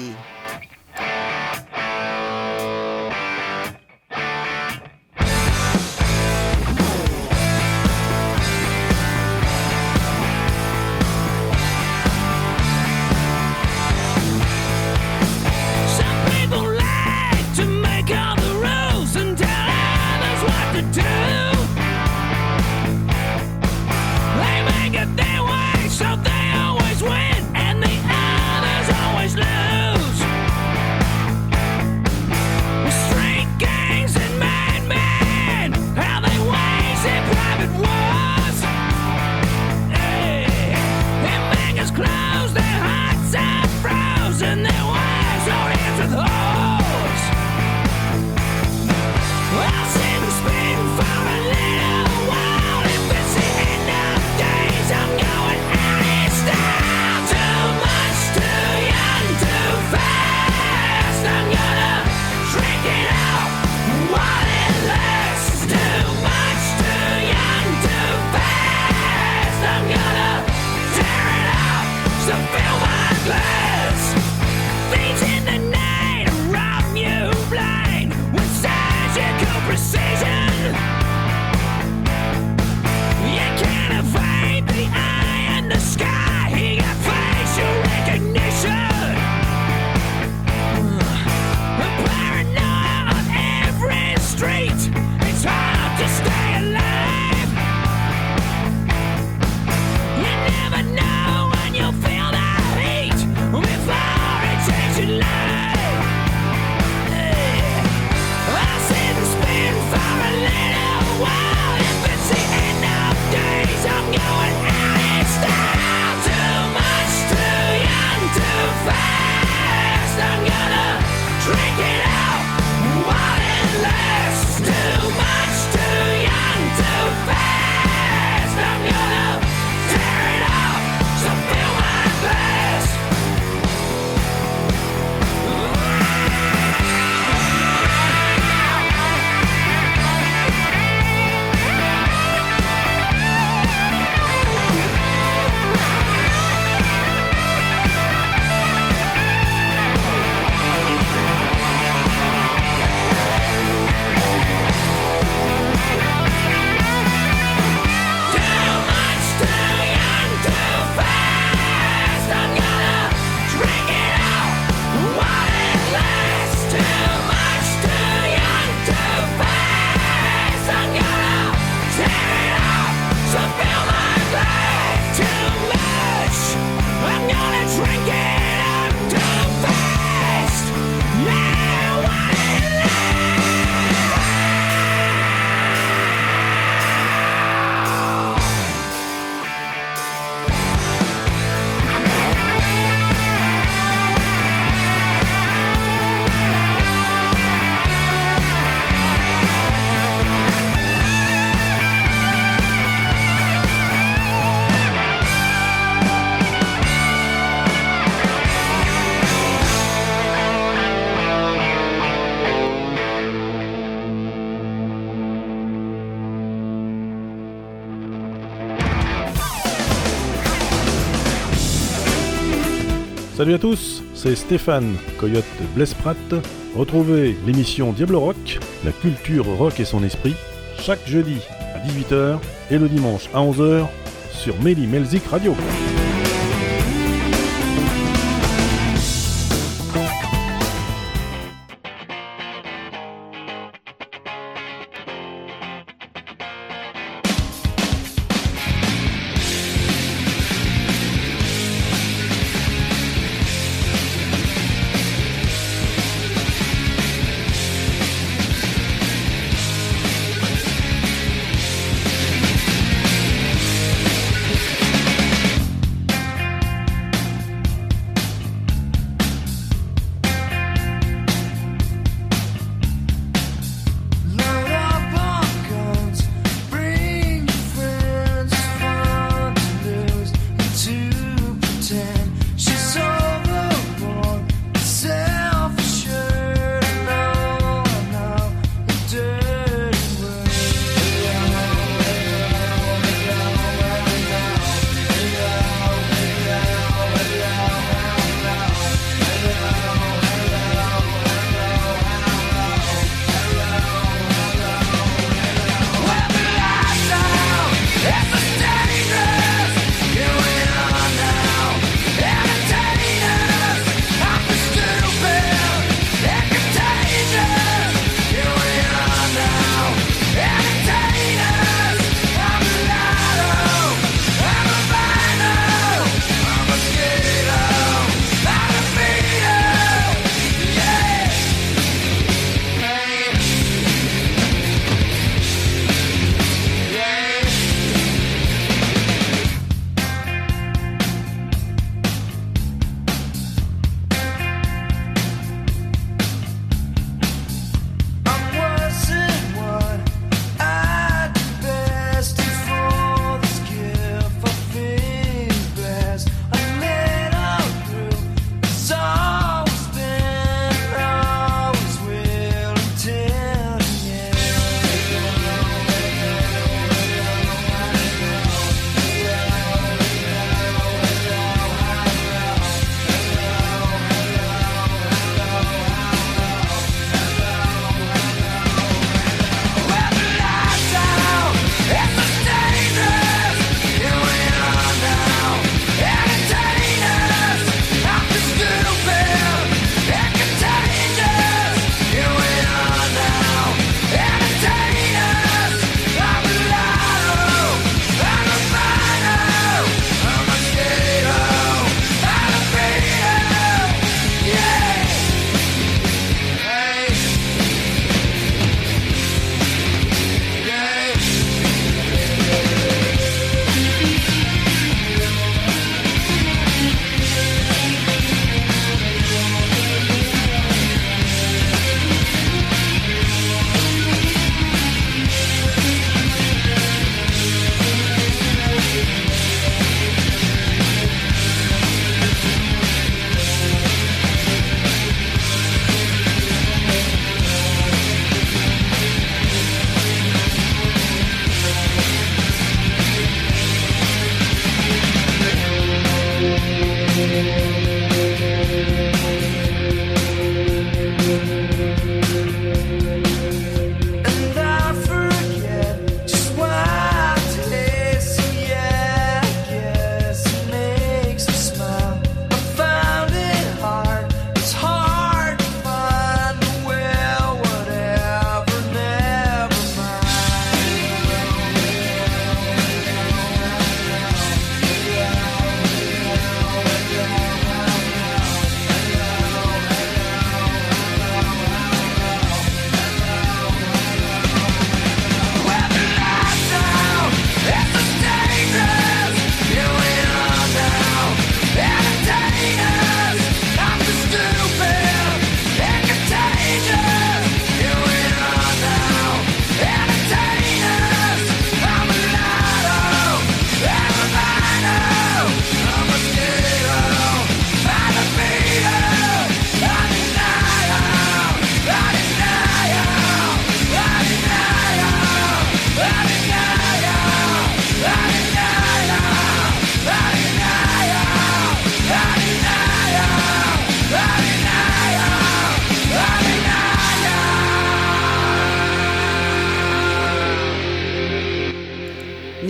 Salut à tous, c'est Stéphane, Coyote Blesprat. Retrouvez l'émission Diablo Rock, la culture rock et son esprit, chaque jeudi à 18h et le dimanche à 11h sur Meli Melzik Radio.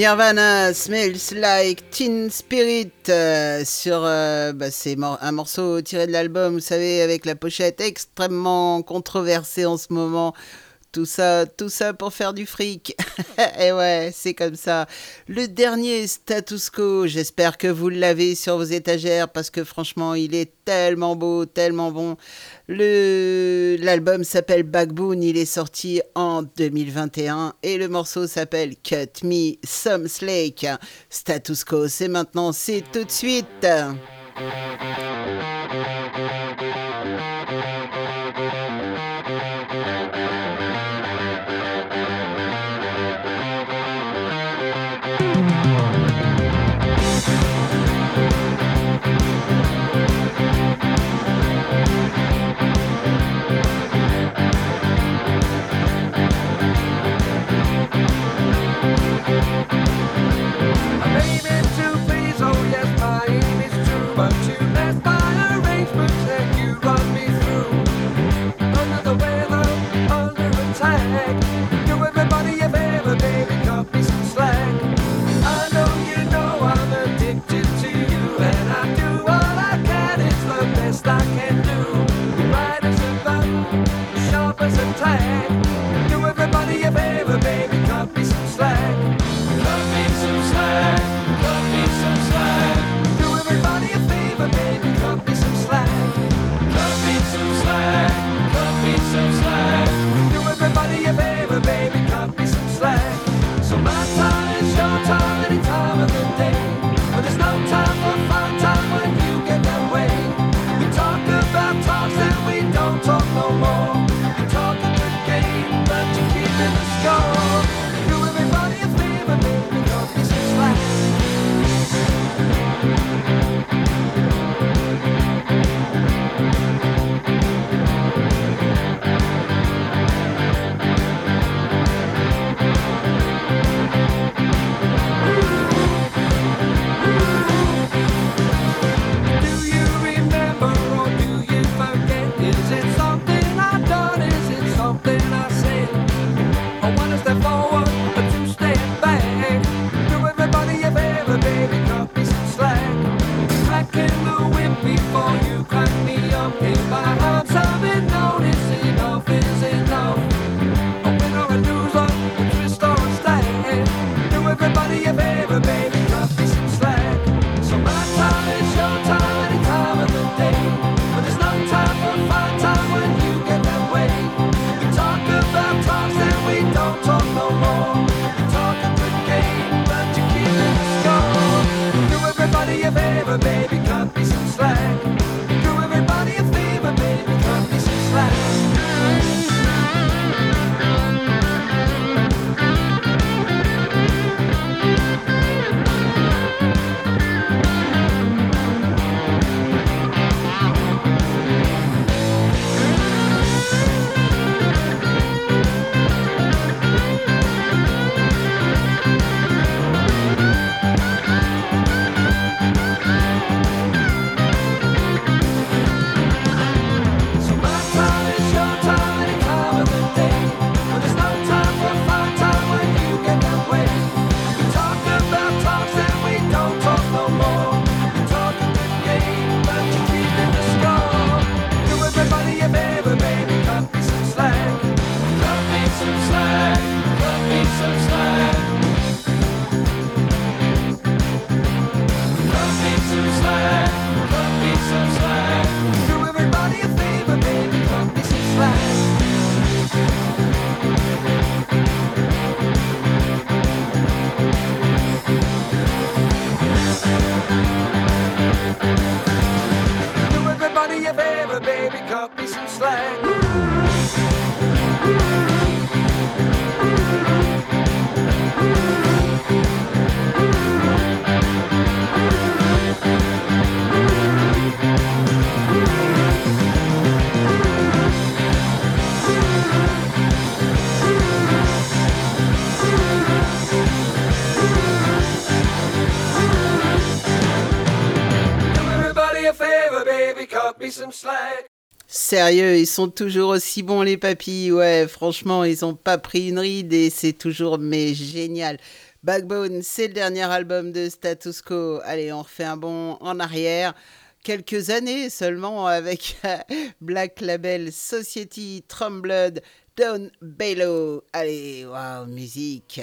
Nirvana Smells Like Teen Spirit euh, sur euh, bah, c'est un morceau tiré de l'album, vous savez, avec la pochette extrêmement controversée en ce moment tout ça, tout ça pour faire du fric. Et ouais, c'est comme ça. Le dernier status quo, j'espère que vous l'avez sur vos étagères parce que franchement, il est tellement beau, tellement bon. Le l'album s'appelle Backbone, il est sorti en 2021 et le morceau s'appelle Cut Me Some Slake. Status quo, c'est maintenant, c'est tout de suite. flag. Do everybody a favor, baby, cut me some slack. Sérieux, ils sont toujours aussi bons les papilles. Ouais, franchement, ils ont pas pris une ride et c'est toujours mais génial. Backbone, c'est le dernier album de Status Quo. Allez, on refait un bond en arrière. Quelques années seulement avec Black Label Society, Trumblood, Don Balo. Allez, waouh, musique.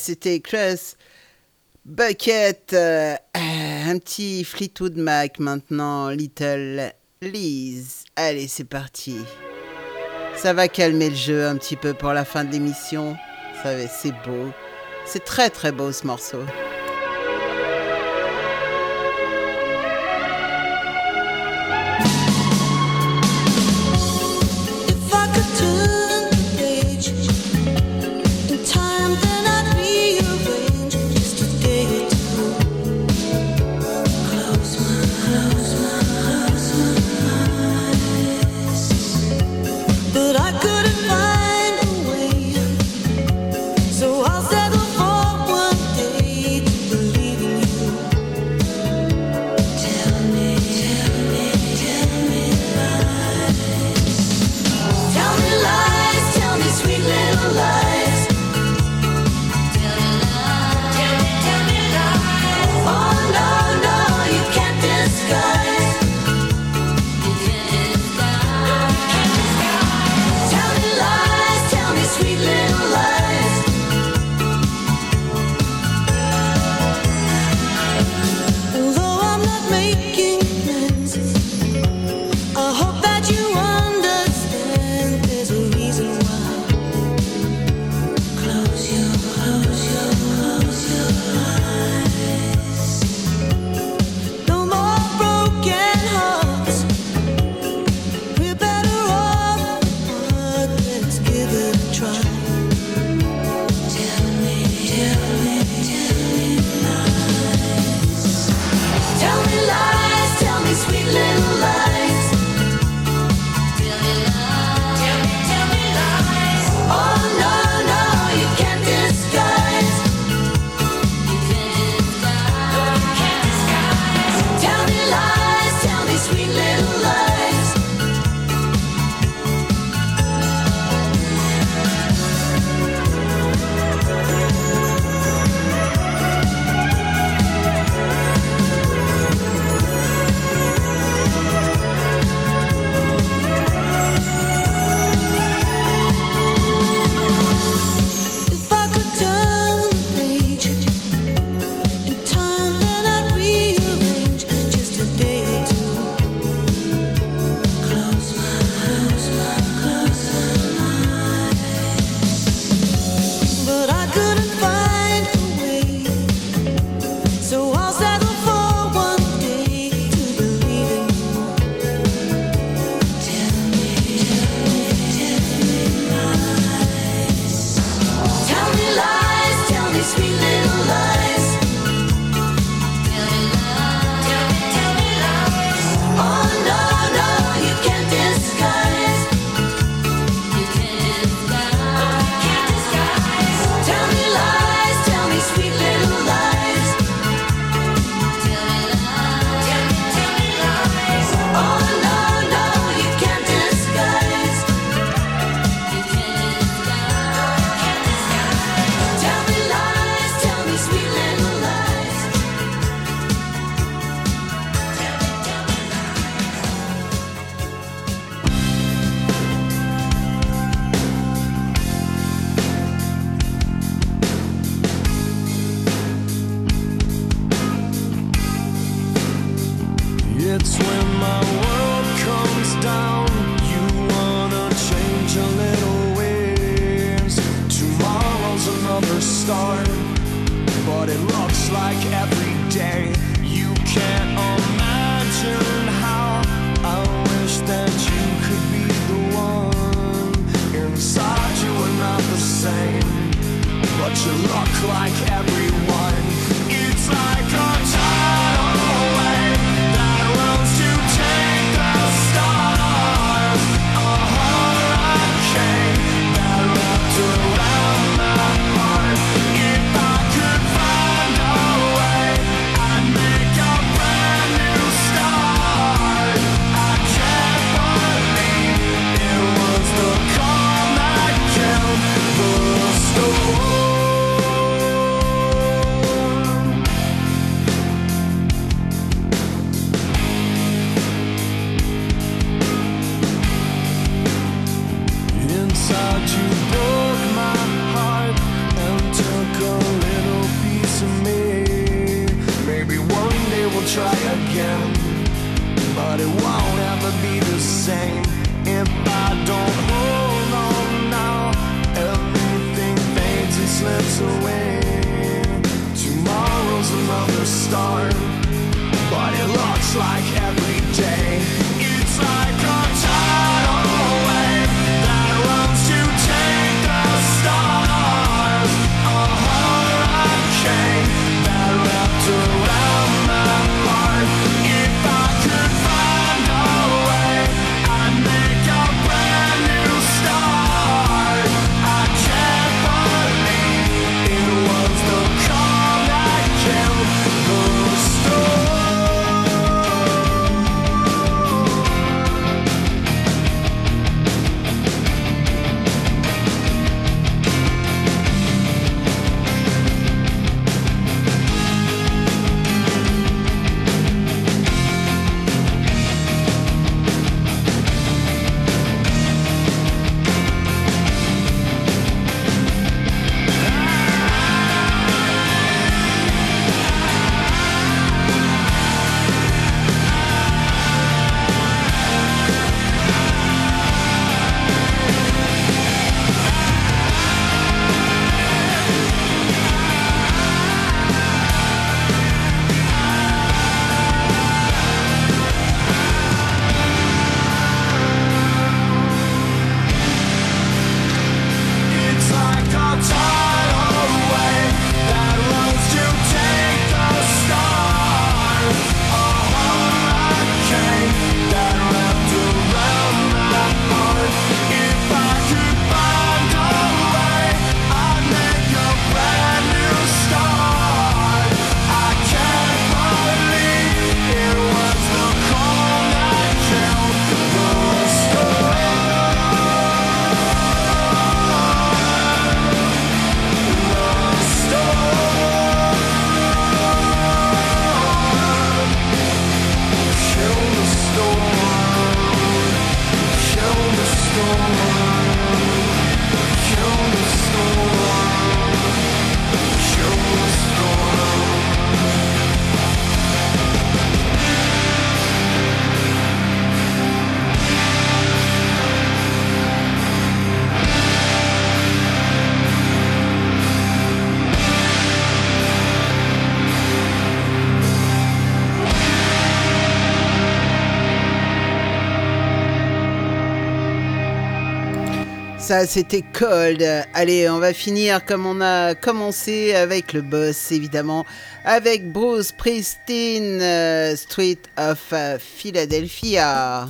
C'était Chris Bucket. Euh, un petit Fleetwood Mac maintenant. Little Liz. Allez, c'est parti. Ça va calmer le jeu un petit peu pour la fin de l'émission. C'est beau. C'est très très beau ce morceau. ça, c'était Cold. Allez, on va finir comme on a commencé avec le boss, évidemment, avec Bruce Pristine, euh, Street of euh, Philadelphia.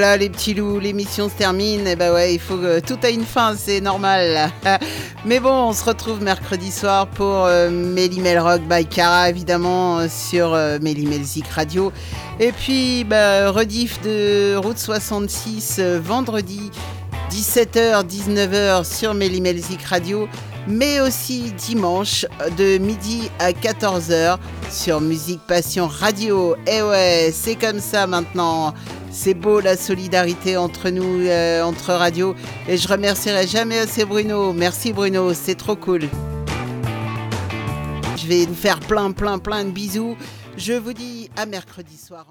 Les petits loups, l'émission se termine. Et bah ouais, il faut que tout a une fin, c'est normal. Mais bon, on se retrouve mercredi soir pour euh, Melly Mel Rock by Cara, évidemment, euh, sur euh, Melzik Radio. Et puis, bah, rediff de Route 66 euh, vendredi 17h, 19h sur Melzik Radio. Mais aussi dimanche de midi à 14h sur Musique Passion Radio. Et ouais, c'est comme ça maintenant. C'est beau la solidarité entre nous, euh, entre radios. Et je remercierai jamais assez Bruno. Merci Bruno, c'est trop cool. Je vais vous faire plein, plein, plein de bisous. Je vous dis à mercredi soir.